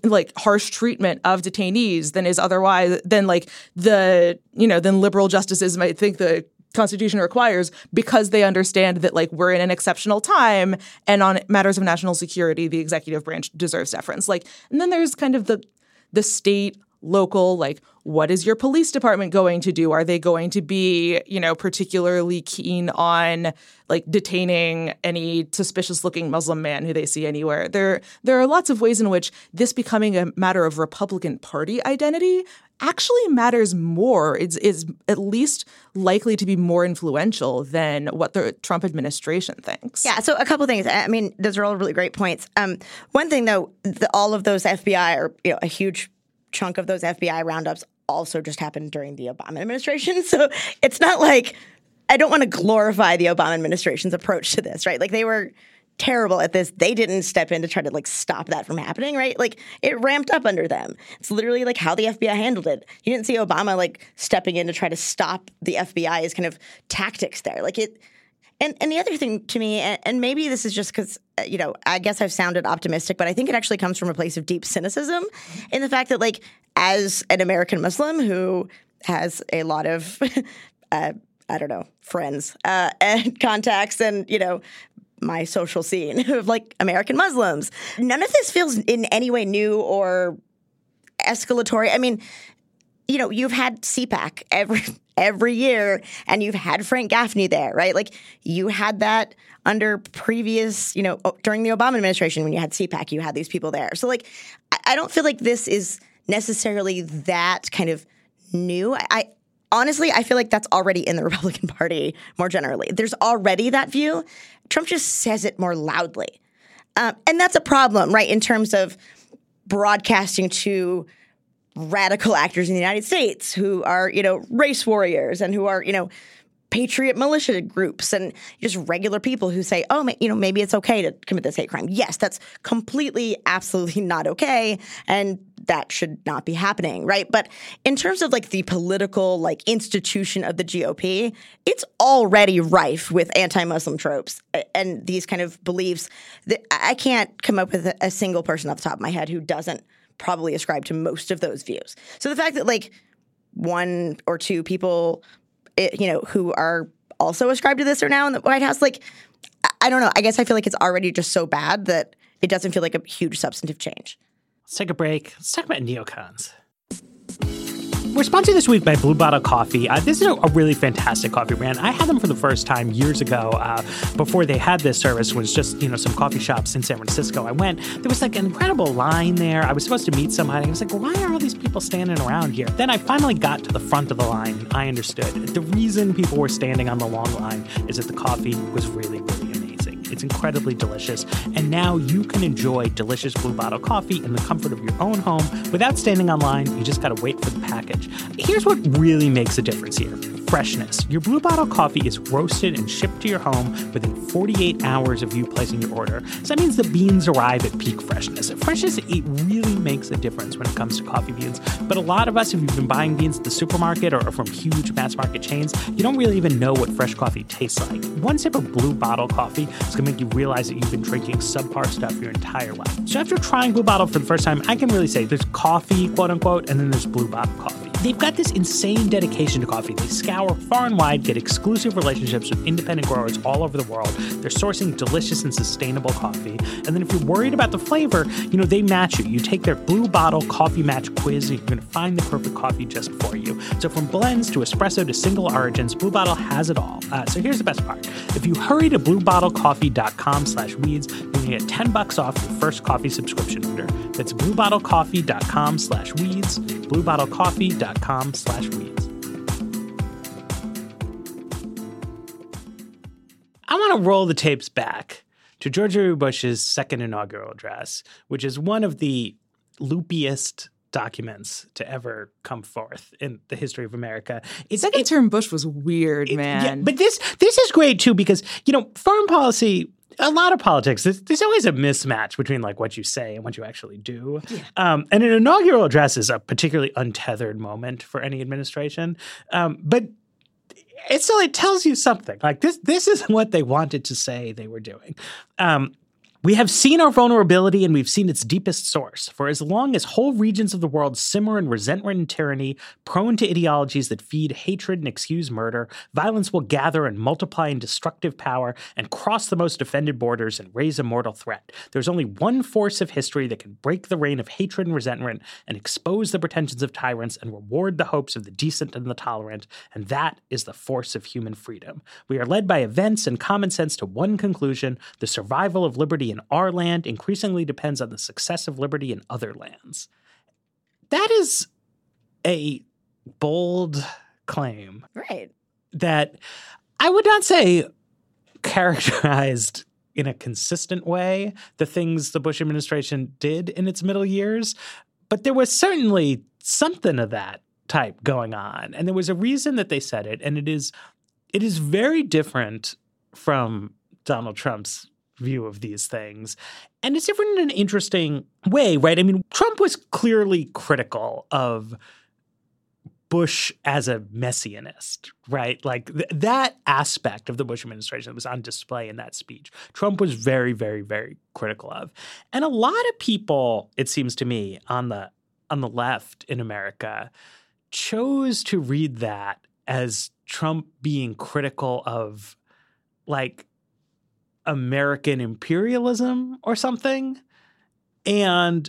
like harsh treatment of detainees than is otherwise than like the you know than liberal justices might think the constitution requires because they understand that like we're in an exceptional time and on matters of national security the executive branch deserves deference. Like and then there's kind of the the state local like what is your police department going to do are they going to be you know particularly keen on like detaining any suspicious looking muslim man who they see anywhere there there are lots of ways in which this becoming a matter of republican party identity actually matters more it's is at least likely to be more influential than what the trump administration thinks Yeah, so a couple things. I mean, those are all really great points. Um, one thing though, the, all of those FBI or you know a huge chunk of those FBI roundups also just happened during the Obama administration. So it's not like I don't want to glorify the Obama administration's approach to this, right? Like they were terrible at this. They didn't step in to try to like stop that from happening, right? Like it ramped up under them. It's literally like how the FBI handled it. You didn't see Obama like stepping in to try to stop the FBI's kind of tactics there. Like it and and the other thing to me, and, maybe this is just because you know, I guess I've sounded optimistic, but I think it actually comes from a place of deep cynicism in the fact that, like, as an American Muslim who has a lot of, uh, I don't know, friends uh, and contacts, and you know. My social scene of like American Muslims. None of this feels in any way new or escalatory. I mean, you know, you've had CPAC every every year, and you've had Frank Gaffney there, right? Like you had that under previous, you know, during the Obama administration when you had CPAC, you had these people there. So like, I, don't feel like this is necessarily that kind of new. I, I honestly, I feel like that's already in the Republican Party more generally. There's already that view. Trump just says it more loudly, um, and that's a problem, right? In terms of broadcasting to radical actors in the United States who are, you know, race warriors and who are, you know, patriot militia groups and just regular people who say, oh, you know, maybe it's okay to commit this hate crime. Yes, that's completely, absolutely not okay. And that should not be happening, right? But in terms of like the political, like institution of the GOP, it's already rife with anti-Muslim tropes and these kind of beliefs that I can't come up with a single person off the top of my head who doesn't probably ascribe to most of those views. So the fact that like one or two people, it, you know, who are also ascribed to this are now in the White House, like I- I don't know. I guess I feel like it's already just so bad that it doesn't feel like a huge substantive change. Let's take a break. Let's talk about neocons. We're sponsored this week by Blue Bottle Coffee. Uh, this is a, a, really fantastic coffee brand. I had them for the first time years ago uh, before they had this service. Was just you know some coffee shops in San Francisco. I went. There was like an incredible line there. I was supposed to meet somebody. I was like, why are all these people standing around here? Then I finally got to the front of the line. I understood the reason people were standing on the long line is that the coffee was really really it's incredibly delicious. And now you can enjoy delicious Blue Bottle coffee in the comfort of your own home without standing online. You just got to wait for the package. Here's what really makes a difference here freshness. Your Blue Bottle coffee is roasted and shipped to your home within 48 hours of you placing your order. So that means the beans arrive at peak freshness. Freshness, it really makes a difference when it comes to coffee beans. But a lot of us, if you've been buying beans at the supermarket or from huge mass market chains, you don't really even know what fresh coffee tastes like. One sip of Blue Bottle coffee is going to make you realize that you've been drinking subpar stuff your entire life. So after trying Blue Bottle for the first time, I can really say there's coffee, quote unquote, and then there's Blue Bottle coffee. They've got this insane dedication to coffee. They scour far and wide, get exclusive relationships with independent growers all over the world. They're sourcing delicious and sustainable coffee. And then if you're worried about the flavor, you know, they match you. You take their Blue Bottle Coffee Match quiz, and you're going to find the perfect coffee just for you. So from blends to espresso to single origins, Blue Bottle has it all. Uh, so here's the best part. If you hurry to bluebottlecoffee.com slash weeds, you can get 10 bucks off your first coffee subscription order. That's bluebottlecoffee.com slash weeds, bluebottlecoffee.com slash weeds. I want to roll the tapes back to George W. Bush's second inaugural address, which is one of the loopiest documents to ever come forth in the history of America. It's, Second it, term Bush was weird, it, man. Yeah, but this this is great too because you know foreign policy a lot of politics, there's, there's, always a mismatch between like what you say and what you actually do. Yeah. Um, and an inaugural address is a particularly untethered moment for any administration. Um, but it still it tells you something. Like this, this is what they wanted to say they were doing. Um, we have seen our vulnerability and we've seen its deepest source. For as long as whole regions of the world simmer in resentment and tyranny, prone to ideologies that feed hatred and excuse murder, violence will gather and multiply in destructive power and cross the most defended borders and raise a mortal threat. There's only one force of history that can break the reign of hatred and resentment and expose the pretensions of tyrants and reward the hopes of the decent and the tolerant, and that is the force of human freedom. We are led by events and common sense to one conclusion the survival of liberty in our land increasingly depends on the success of liberty in other lands. That is a bold claim. Right. That I would not say characterized in a consistent way the things the Bush administration did in its middle years, but there was certainly something of that type going on. And there was a reason that they said it, and it is it is very different from Donald Trump's view of these things. And it's different in an interesting way, right? I mean, Trump was clearly critical of Bush as a messianist, right? Like th- that aspect of the Bush administration that was on display in that speech, Trump was very, very, very critical of. And a lot of people, it seems to me, on the on the left in America, chose to read that as Trump being critical of like American imperialism or something. And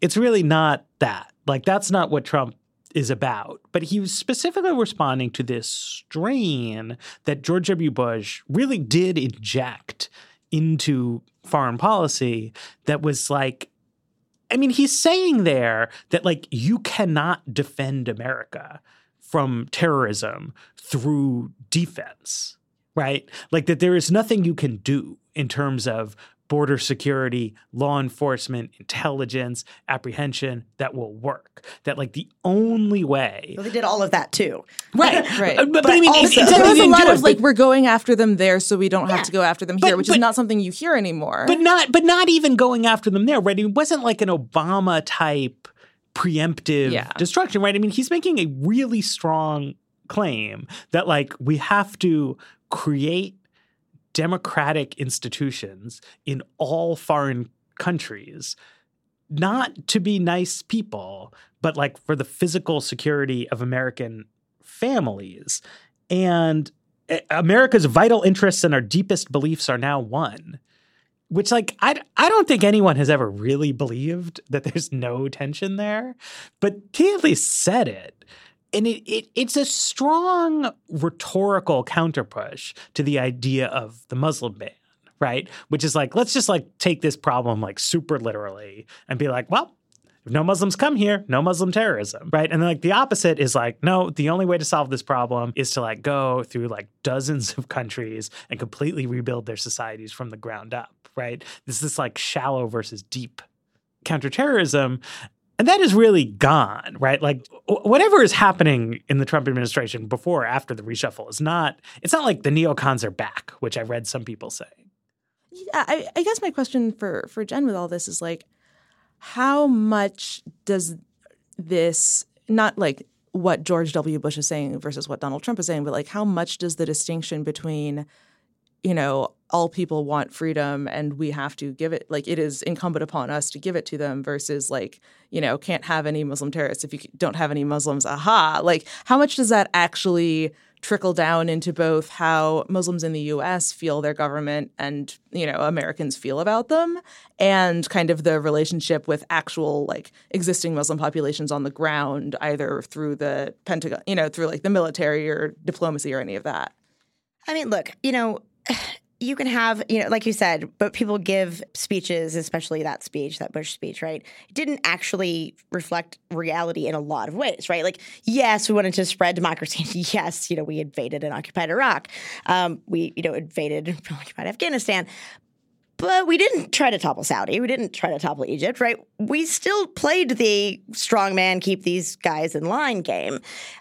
it's really not that. Like, that's not what Trump is about. But he was specifically responding to this strain that George W. Bush really did inject into foreign policy that was like, I mean, he's saying there that, like, you cannot defend America from terrorism through defense right? Like that there is nothing you can do in terms of border security, law enforcement, intelligence, apprehension that will work. That like the only way. Well, they did all of that too. Right, right. But, but, but I mean, also, it's, there's a lot of like we're going after them there, so we don't yeah. have to go after them here, but, which is not something you hear anymore. But not, but not even going after them there, right? It wasn't like an Obama type preemptive yeah. destruction, right? I mean, he's making a really strong claim that like we have to create democratic institutions in all foreign countries, not to be nice people, but like for the physical security of American families. And eh, America's vital interests and our deepest beliefs are now one. Which, like, I, I don't think anyone has ever really believed that there's no tension there, but he at least said it. And it, it it's a strong rhetorical counterpush to the idea of the Muslim ban, right? Which is like, let's just like take this problem like super literally and be like, well, if no Muslims come here, no Muslim terrorism, right? And then like the opposite is like, no, the only way to solve this problem is to like go through like dozens of countries and completely rebuild their societies from the ground up, right? This is like shallow versus deep counterterrorism. And that is really gone, right? Like whatever is happening in the Trump administration before or after the reshuffle is not, it's not like the neocons are back, which I read some people say. Yeah, I, I guess my question for for Jen with all this is like, how much does this not like what George W. Bush is saying versus what Donald Trump is saying, but like how much does the distinction between you know, all people want freedom and we have to give it, like, it is incumbent upon us to give it to them versus, like, you know, can't have any Muslim terrorists if you don't have any Muslims. Aha. Like, how much does that actually trickle down into both how Muslims in the US feel their government and, you know, Americans feel about them and kind of the relationship with actual like existing Muslim populations on the ground either through the Pentagon, you know, through like the military or diplomacy or any of that. I mean, look, you know, you can have, you know, like you said, but people give speeches, especially that speech, that Bush speech, right? It didn't actually reflect reality in a lot of ways, right? Like, yes, we wanted to spread democracy. yes, you know, we invaded and occupied Iraq. Um, we, you know, invaded and occupied Afghanistan. But we didn't try to topple Saudi. We didn't try to topple Egypt, right? We still played the strong man, keep these guys in line game.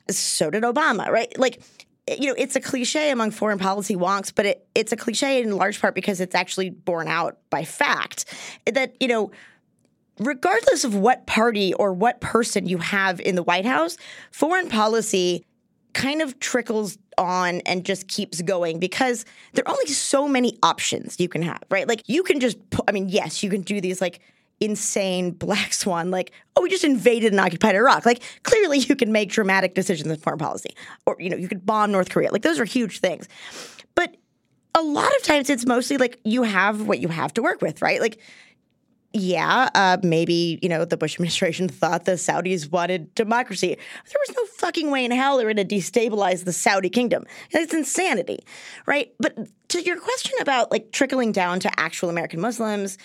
So did Obama, right? Like, you know, it's a cliche among foreign policy wonks, but it, it's a cliche in large part because it's actually borne out by fact that, you know, regardless of what party or what person you have in the White House, foreign policy kind of trickles on and just keeps going because there are only so many options you can have, right? Like you can just, I mean, yes, you can do these like insane black swan like oh we just invaded and occupied iraq like clearly you can make dramatic decisions in foreign policy or you know you could bomb north korea like those are huge things but a lot of times it's mostly like you have what you have to work with right like yeah, uh, maybe you know the Bush administration thought the Saudis wanted democracy. There was no fucking way in hell they were going to destabilize the Saudi kingdom. It's insanity, right? But to your question about like trickling down to actual American Muslims,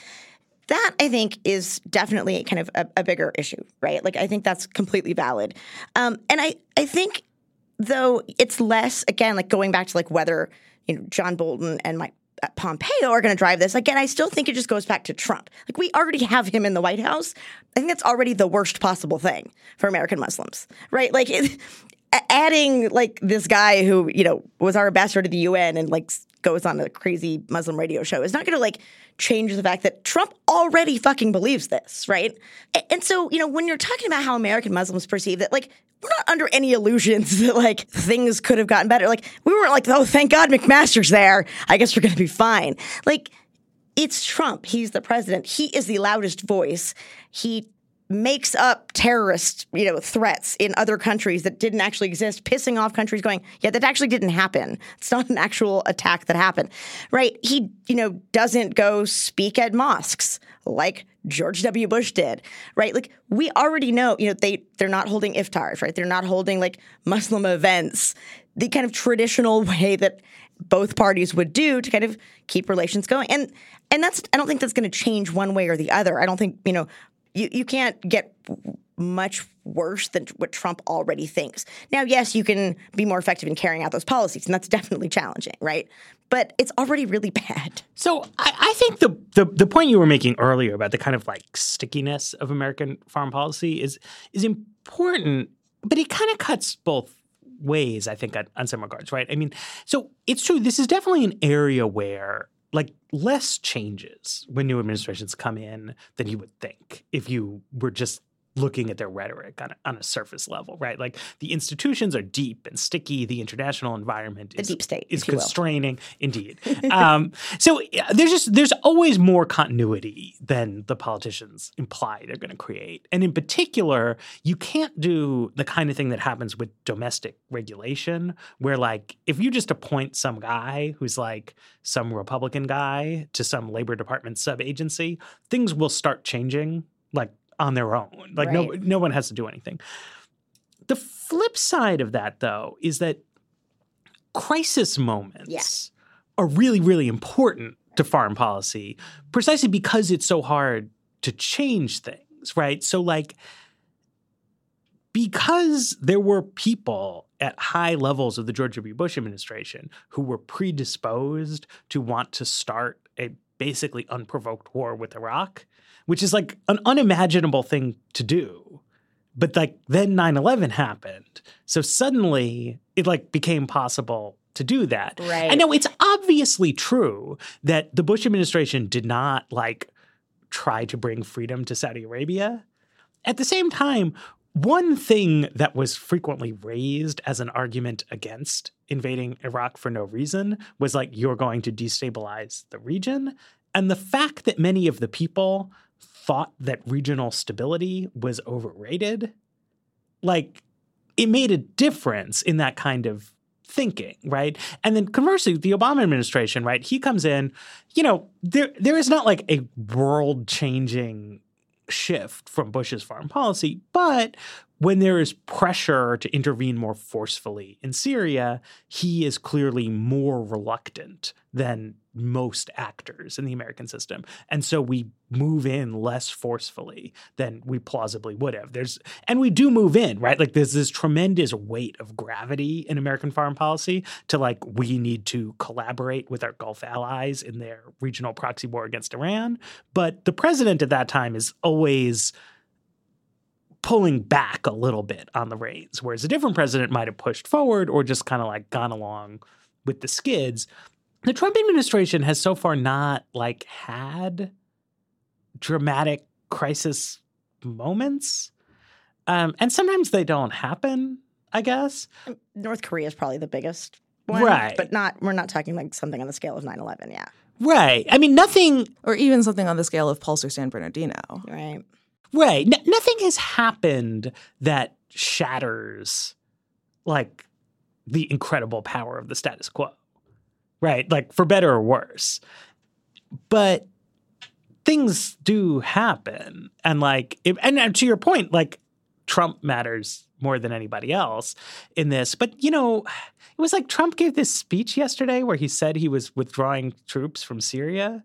that I think is definitely kind of a, a bigger issue, right? Like I think that's completely valid. Um, and I, I think though it's less again like going back to like whether you know John Bolton and Mike uh, Pompeo are going to drive this. Again, I still think it just goes back to Trump. Like we already have him in the White House. I think that's already the worst possible thing for American Muslims, right? Like it, adding like this guy who you know was our ambassador to the UN and like goes on a crazy Muslim radio show is not going to like change the fact that Trump already fucking believes this, right? And so, you know, when you're talking about how American Muslims perceive that, like, we're not under any illusions that like things could have gotten better. Like, we weren't like, oh, thank God McMaster's there. I guess we're going to be fine. Like, it's Trump. He's the president. He is the loudest voice. He makes up terrorist, you know, threats in other countries that didn't actually exist, pissing off countries going, yeah, that actually didn't happen. It's not an actual attack that happened. Right? He, you know, doesn't go speak at mosques like George W. Bush did. Right? Like we already know, you know, they they're not holding iftars, right? They're not holding like Muslim events, the kind of traditional way that both parties would do to kind of keep relations going. And and that's I don't think that's going to change one way or the other. I don't think, you know, you, you can't get much worse than what Trump already thinks. Now, yes, you can be more effective in carrying out those policies, and that's definitely challenging, right? But it's already really bad. So I, I think the, the the point you were making earlier about the kind of like stickiness of American foreign policy is is important, but it kind of cuts both ways, I think, on, on some regards, right? I mean, so it's true. This is definitely an area where like less changes when new administrations come in than you would think if you were just looking at their rhetoric on a, on a surface level, right? Like the institutions are deep and sticky. The international environment is, deep state, is constraining, indeed. um, so there's just there's always more continuity than the politicians imply they're going to create, and in particular, you can't do the kind of thing that happens with domestic regulation, where like if you just appoint some guy who's like some Republican guy to some Labor Department sub agency, things will start changing like on their own. Like right. no no one has to do anything. The flip side of that, though, is that crisis moments Yeah. are really, really important to foreign policy precisely because it's so hard to change things, right? So, like, because there were people at high levels of the George W. Bush administration who were predisposed to want to start a basically unprovoked war with Iraq, which is like an unimaginable thing to do. But like then 9/11 happened. So suddenly it like became possible to do that. Right. And now it's obviously true that the Bush administration did not like try to bring freedom to Saudi Arabia. At the same time, one thing that was frequently raised as an argument against invading Iraq for no reason was like, you're going to destabilize the region. And the fact that many of the people thought that regional stability was overrated, like, it made a difference in that kind of thinking, right? And then conversely, the Obama administration, right? He comes in, you know, there there is not like a world changing shift from Bush's foreign policy, but when there is pressure to intervene more forcefully in Syria, he is clearly more reluctant than most actors in the American system. And so we move in less forcefully than we plausibly would have. There's and we do move in, right? Like there's this tremendous weight of gravity in American foreign policy to like we need to collaborate with our Gulf allies in their regional proxy war against Iran. But the president at that time is always pulling back a little bit on the reins, whereas a different president might have pushed forward or just kind of like gone along with the skids. The Trump administration has so far not like had dramatic crisis moments. Um, and sometimes they don't happen, I guess. North Korea is probably the biggest one, Right. But not we're not talking like something on the scale of 9/11. Yeah, Right. I mean, nothing Or even something on the scale of Pulse or San Bernardino. right. Right. N- nothing has happened that shatters like the incredible power of the status quo. Right? Like for better or worse. But things do happen and like and uh, to your point like Trump matters more than anybody else in this. But you know, it was like Trump gave this speech yesterday where he said he was withdrawing troops from Syria.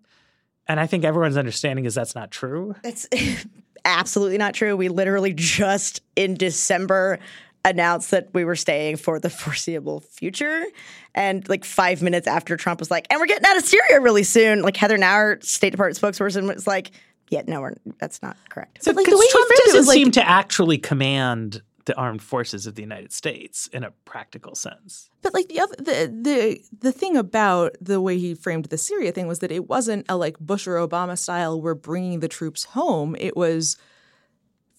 And I think everyone's understanding is that's not true. It's absolutely not true. We literally just in December announced that we were staying for the foreseeable future. And like five minutes after Trump was like, and we're getting out of Syria really soon, like Heather Nauert, State Department spokesperson, was like, yeah, no, we're, that's not correct. So, like the Because way Trump framed doesn't was like seem to actually command the armed forces of the United States in a practical sense. But like the other the the the thing about the way he framed the Syria thing was that it wasn't a like Bush or Obama style we're bringing the troops home. It was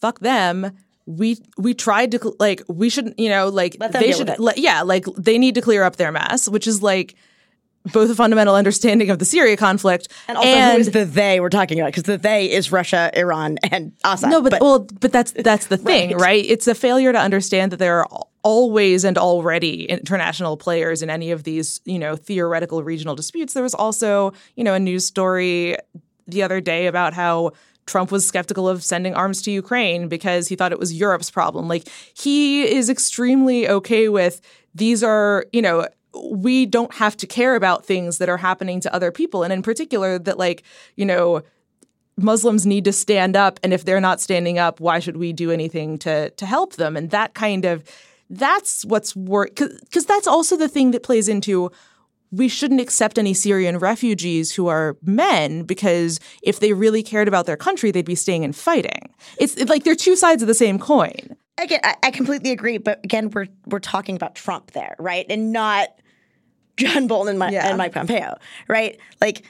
fuck them. We we tried to like we shouldn't you know like they should let, yeah like they need to clear up their mess, which is like both a fundamental understanding of the Syria conflict And also, who is the they we're talking about? Because the they is Russia, Iran, and Assad. No, but, well, but that's that's the thing, Right. right. It's a failure to understand that there are always and already international players in any of these, you know, theoretical regional disputes. There was also, you know, a news story the other day about how Trump was skeptical of sending arms to Ukraine because he thought it was Europe's problem. Like he is extremely okay with these are, you know, we don't have to care about things that are happening to other people and in particular that like, you know, Muslims need to stand up, and if they're not standing up, why should we do anything to to help them? And that kind of that's what's work because that's also the thing that plays into we shouldn't accept any Syrian refugees who are men because if they really cared about their country, they'd be staying and fighting. It's, like they're two sides of the same coin. again, I, I completely agree. But again, we're we're talking about Trump there, right, and not John Bolton and, my, Yeah. and Mike Pompeo, right? Like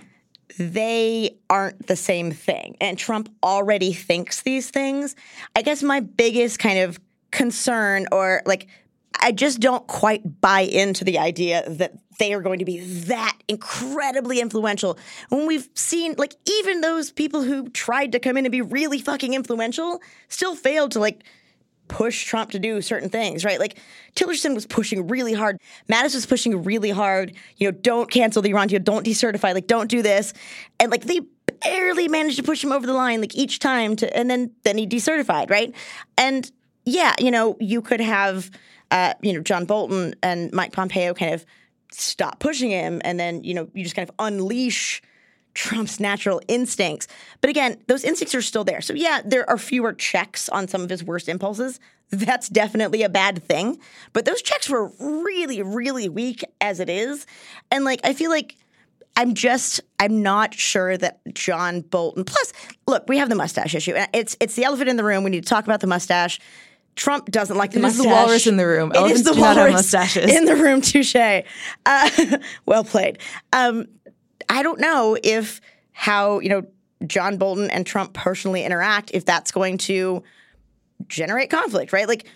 they aren't the same thing, and Trump already thinks these things. I guess my biggest kind of concern, or like, I just don't quite buy into the idea that they are going to be that incredibly influential when we've seen like even those people who tried to come in and be really fucking influential still failed to like push Trump to do certain things, right? Like Tillerson was pushing really hard. Mattis was pushing really hard. You know, don't cancel the Iran deal, don't decertify, like don't do this, and like they barely managed to push him over the line, like each time to, and then then he decertified, right? And yeah, you know, you could have, uh, you know, John Bolton and Mike Pompeo kind of stop pushing him, and then you know, you just kind of unleash Trump's natural instincts. But again, those instincts are still there. So yeah, there are fewer checks on some of his worst impulses. That's definitely a bad thing. But those checks were really, really weak as it is, and like I feel like. I'm just I'm not sure that John Bolton. Plus, look, we have the mustache issue. It's it's the elephant in the room. We need to talk about the mustache. Trump doesn't like the It is mustache. the walrus in the room. It is Elephants the do walrus mustaches. in the room. Touche. Uh, well played. Um, I don't know if how you know John Bolton and Trump personally interact. If that's going to generate conflict, right? Like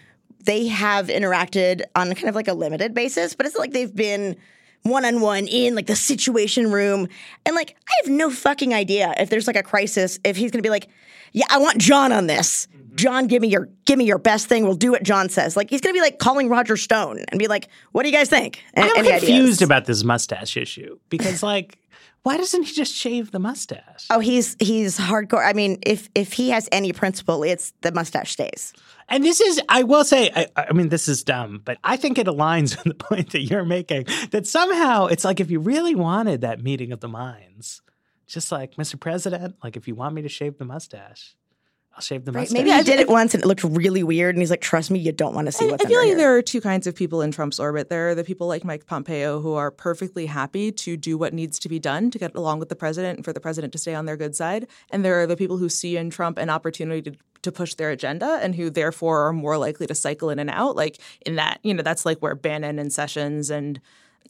they have interacted on kind of like a limited basis, but it's like they've been one on one in like the situation room. And like, I have no fucking idea if there's like a crisis, if he's gonna be like, yeah, I want John on this. John, give me your give me your best thing. We'll do what John says. Like he's gonna be like calling Roger Stone and be like, "What do you guys think?" A- I'm confused ideas? about this mustache issue because, like, why doesn't he just shave the mustache? Oh, he's he's hardcore. I mean, if if he has any principle, it's the mustache stays. And this is, I will say, I, I mean, this is dumb, but I think it aligns with the point that you're making that somehow it's like if you really wanted that meeting of the minds, just like, Mr. President, like if you want me to shave the mustache, I'll shave the mustache. Maybe he did it once and it looked really weird, and he's like, "Trust me, you don't want to see I, what's I feel under like here." there are two kinds of people in Trump's orbit. There are the people like Mike Pompeo who are perfectly happy to do what needs to be done to get along with the president and for the president to stay on their good side. And there are the people who see in Trump an opportunity to, to push their agenda and who therefore are more likely to cycle in and out. Like in that, you know, that's like where Bannon and Sessions and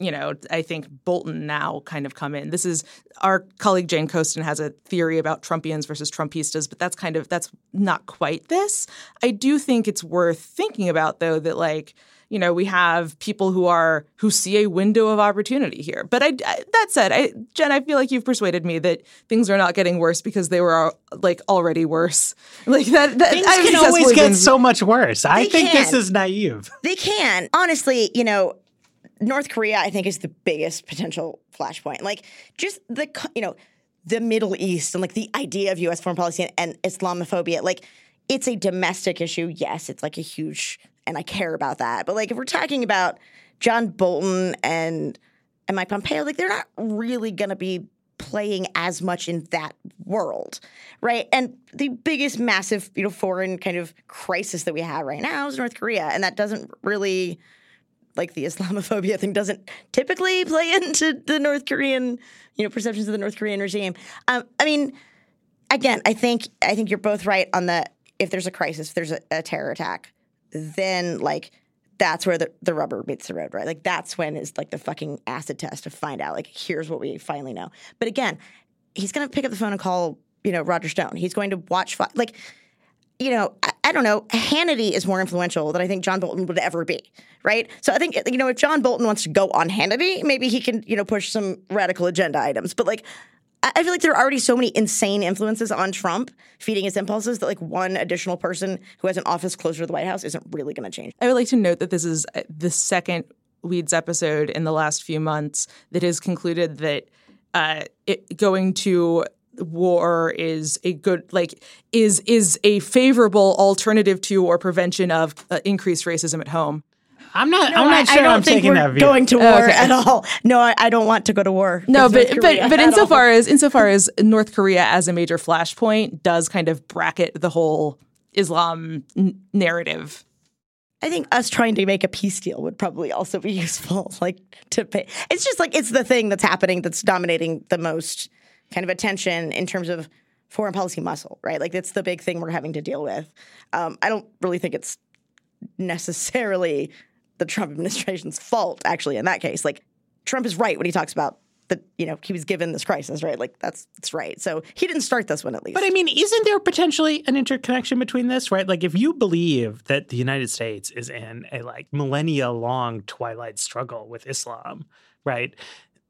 you know, I think Bolton now kind of come in. This is our colleague Jane Coaston has a theory about Trumpians versus Trumpistas, but that's kind of that's not quite this. I do think it's worth thinking about though that like you know we have people who are who see a window of opportunity here. But I, I that said, I Jen, I feel like you've persuaded me that things are not getting worse because they were like already worse. Like that, that Things I've can always get been- so much worse. I They think this is naive. They can. Honestly, you know, North Korea, I think, is the biggest potential flashpoint. Like, just the, you know, the Middle East and like the idea of U.S. foreign policy and, and Islamophobia. Like, it's a domestic issue. Yes, it's like a huge, and I care about that. But like, if we're talking about John Bolton and and Mike Pompeo, like, they're not really going to be playing as much in that world, right? And the biggest, massive, you know, foreign kind of crisis that we have right now is North Korea, and that doesn't really like the Islamophobia thing doesn't typically play into the North Korean, you know, perceptions of the North Korean regime. Um, I mean, again, I think I think you're both right on the if there's a crisis, if there's a, a terror attack, then like that's where the, the rubber meets the road, right? Like that's when is like the fucking acid test to find out like here's what we finally know. But again, he's gonna pick up the phone and call you know Roger Stone. He's going to watch like you know, I, don't know. Hannity is more influential than I think John Bolton would ever be, right? So I think you know if John Bolton wants to go on Hannity, maybe he can you know push some radical agenda items. But like, I, I feel like there are already so many insane influences on Trump feeding his impulses that like one additional person who has an office closer to the White House isn't really going to change. I would like to note that this is uh, the second Weeds episode in the last few months that has concluded that uh, it, going to war is a good like is is a favorable alternative to or prevention of uh, increased racism at home. I'm not. No, I'm not I sure don't I'm think taking we're that view. going to war okay. at all. No, I, I don't want to go to war. No, with but but Korea but at all. insofar as insofar as North Korea as a major flashpoint does kind of bracket the whole Islam n- narrative. I think us trying to make a peace deal would probably also be useful. Like to pay. It's just like it's the thing that's happening that's dominating the most kind of attention in terms of foreign policy muscle, right? Like that's the big thing we're having to deal with. Um, I don't really think it's necessarily the Trump administration's fault, actually, in that case. Like Trump is right when he talks about that, you know, he was given this crisis, right? Like that's that's right. So he didn't start this one at least. But I mean, isn't there potentially an interconnection between this, right? Like, if you believe that the United States is in a like millennia long twilight struggle with Islam, right?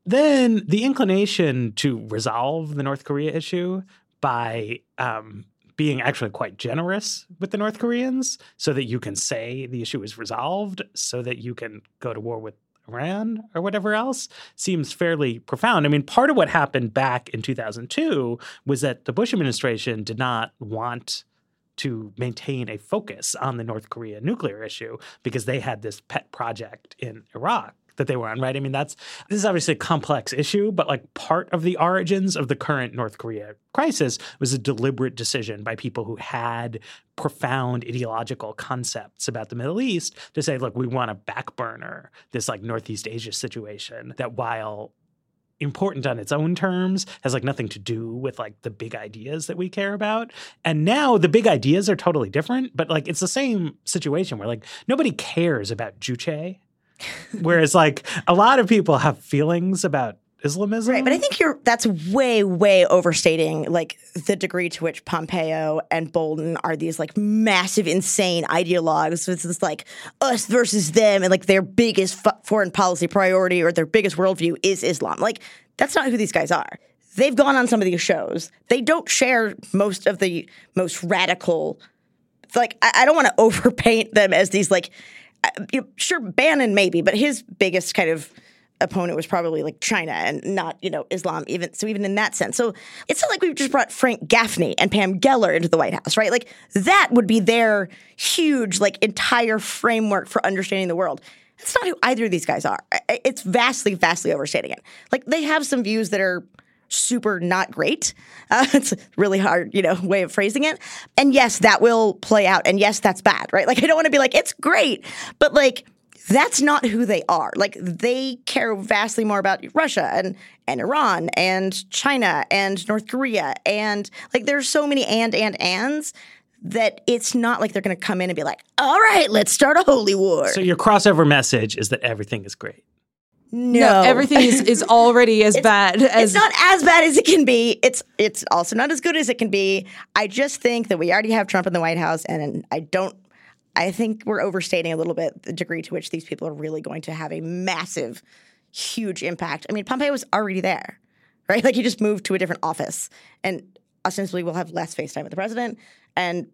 Then the inclination to resolve the North Korea issue by um, being actually quite generous with the North Koreans so that you can say the issue is resolved, so that you can go to war with Iran or whatever else seems fairly profound. I mean, part of what happened back in 2002 was that the Bush administration did not want to maintain a focus on the North Korea nuclear issue because they had this pet project in Iraq that they were on, right? I mean, that's this is obviously a complex issue, but like part of the origins of the current North Korea crisis was a deliberate decision by people who had profound ideological concepts about the Middle East to say, look, we want to backburner this like Northeast Asia situation that while important on its own terms has like nothing to do with like the big ideas that we care about and now the big ideas are totally different but like it's the same situation where like nobody cares about juche whereas like a lot of people have feelings about Islamism. Right, but I think you're that's way, way overstating like the degree to which Pompeo and Bolton are these like massive, insane ideologues. It's this like us versus them, and like their biggest f- foreign policy priority or their biggest worldview is Islam. Like that's not who these guys are. They've gone on some of these shows. They don't share most of the most radical. Like I, I don't want to overpaint them as these like, Uh, sure Bannon maybe, but his biggest kind of opponent was probably like China and not, you know, Islam even so even in that sense. So it's not like we've just brought Frank Gaffney and Pam Geller into the White House, right? Like that would be their huge like entire framework for understanding the world. That's not who either of these guys are. It's vastly, vastly overstating it. Like they have some views that are super not great. Uh, it's a really hard, you know, way of phrasing it. And yes, that will play out. And yes, that's bad, right? Like I don't want to be like it's great, but like that's not who they are. Like they care vastly more about Russia and and Iran and China and North Korea and like there's so many and and ands that it's not like they're going to come in and be like, "All right, let's start a holy war." So your crossover message is that everything is great. No, No, everything is, is already as bad as it's not as bad as it can be. It's it's also not as good as it can be. I just think that we already have Trump in the White House, and I don't. I think we're overstating a little bit the degree to which these people are really going to have a massive, huge impact. I mean, Pompeo was already there, right? Like he just moved to a different office, and ostensibly we'll have less FaceTime with the president. And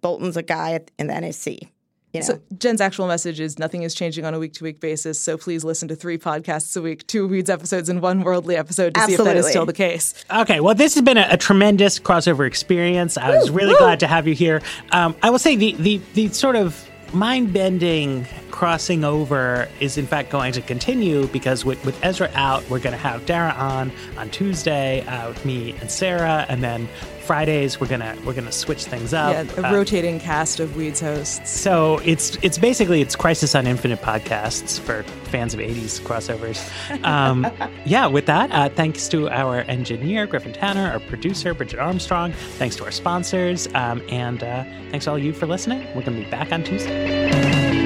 Bolton's a guy in the NSC. You know? So Jen's actual message is nothing is changing on a week to week basis. So please listen to three podcasts a week, two Weeds episodes and one Worldly episode to see if that is still the case. Okay, well, this has been a, a tremendous crossover experience. I was really glad to have you here. Um, I will say the the the sort of mind bending crossing over is in fact going to continue because with, with Ezra out, we're going to have Dara on on Tuesday, uh, with me and Sarah, and then Fridays we're gonna we're gonna switch things up. Yeah, a Uh, rotating cast of Weeds hosts. so it's it's basically it's Crisis on Infinite podcasts for fans of '80s crossovers. Um, yeah, with that, uh, thanks to our engineer Griffin Tanner, our producer Bridget Armstrong. Thanks to our sponsors, um, and uh, thanks to all you for listening. We're to be back on Tuesday.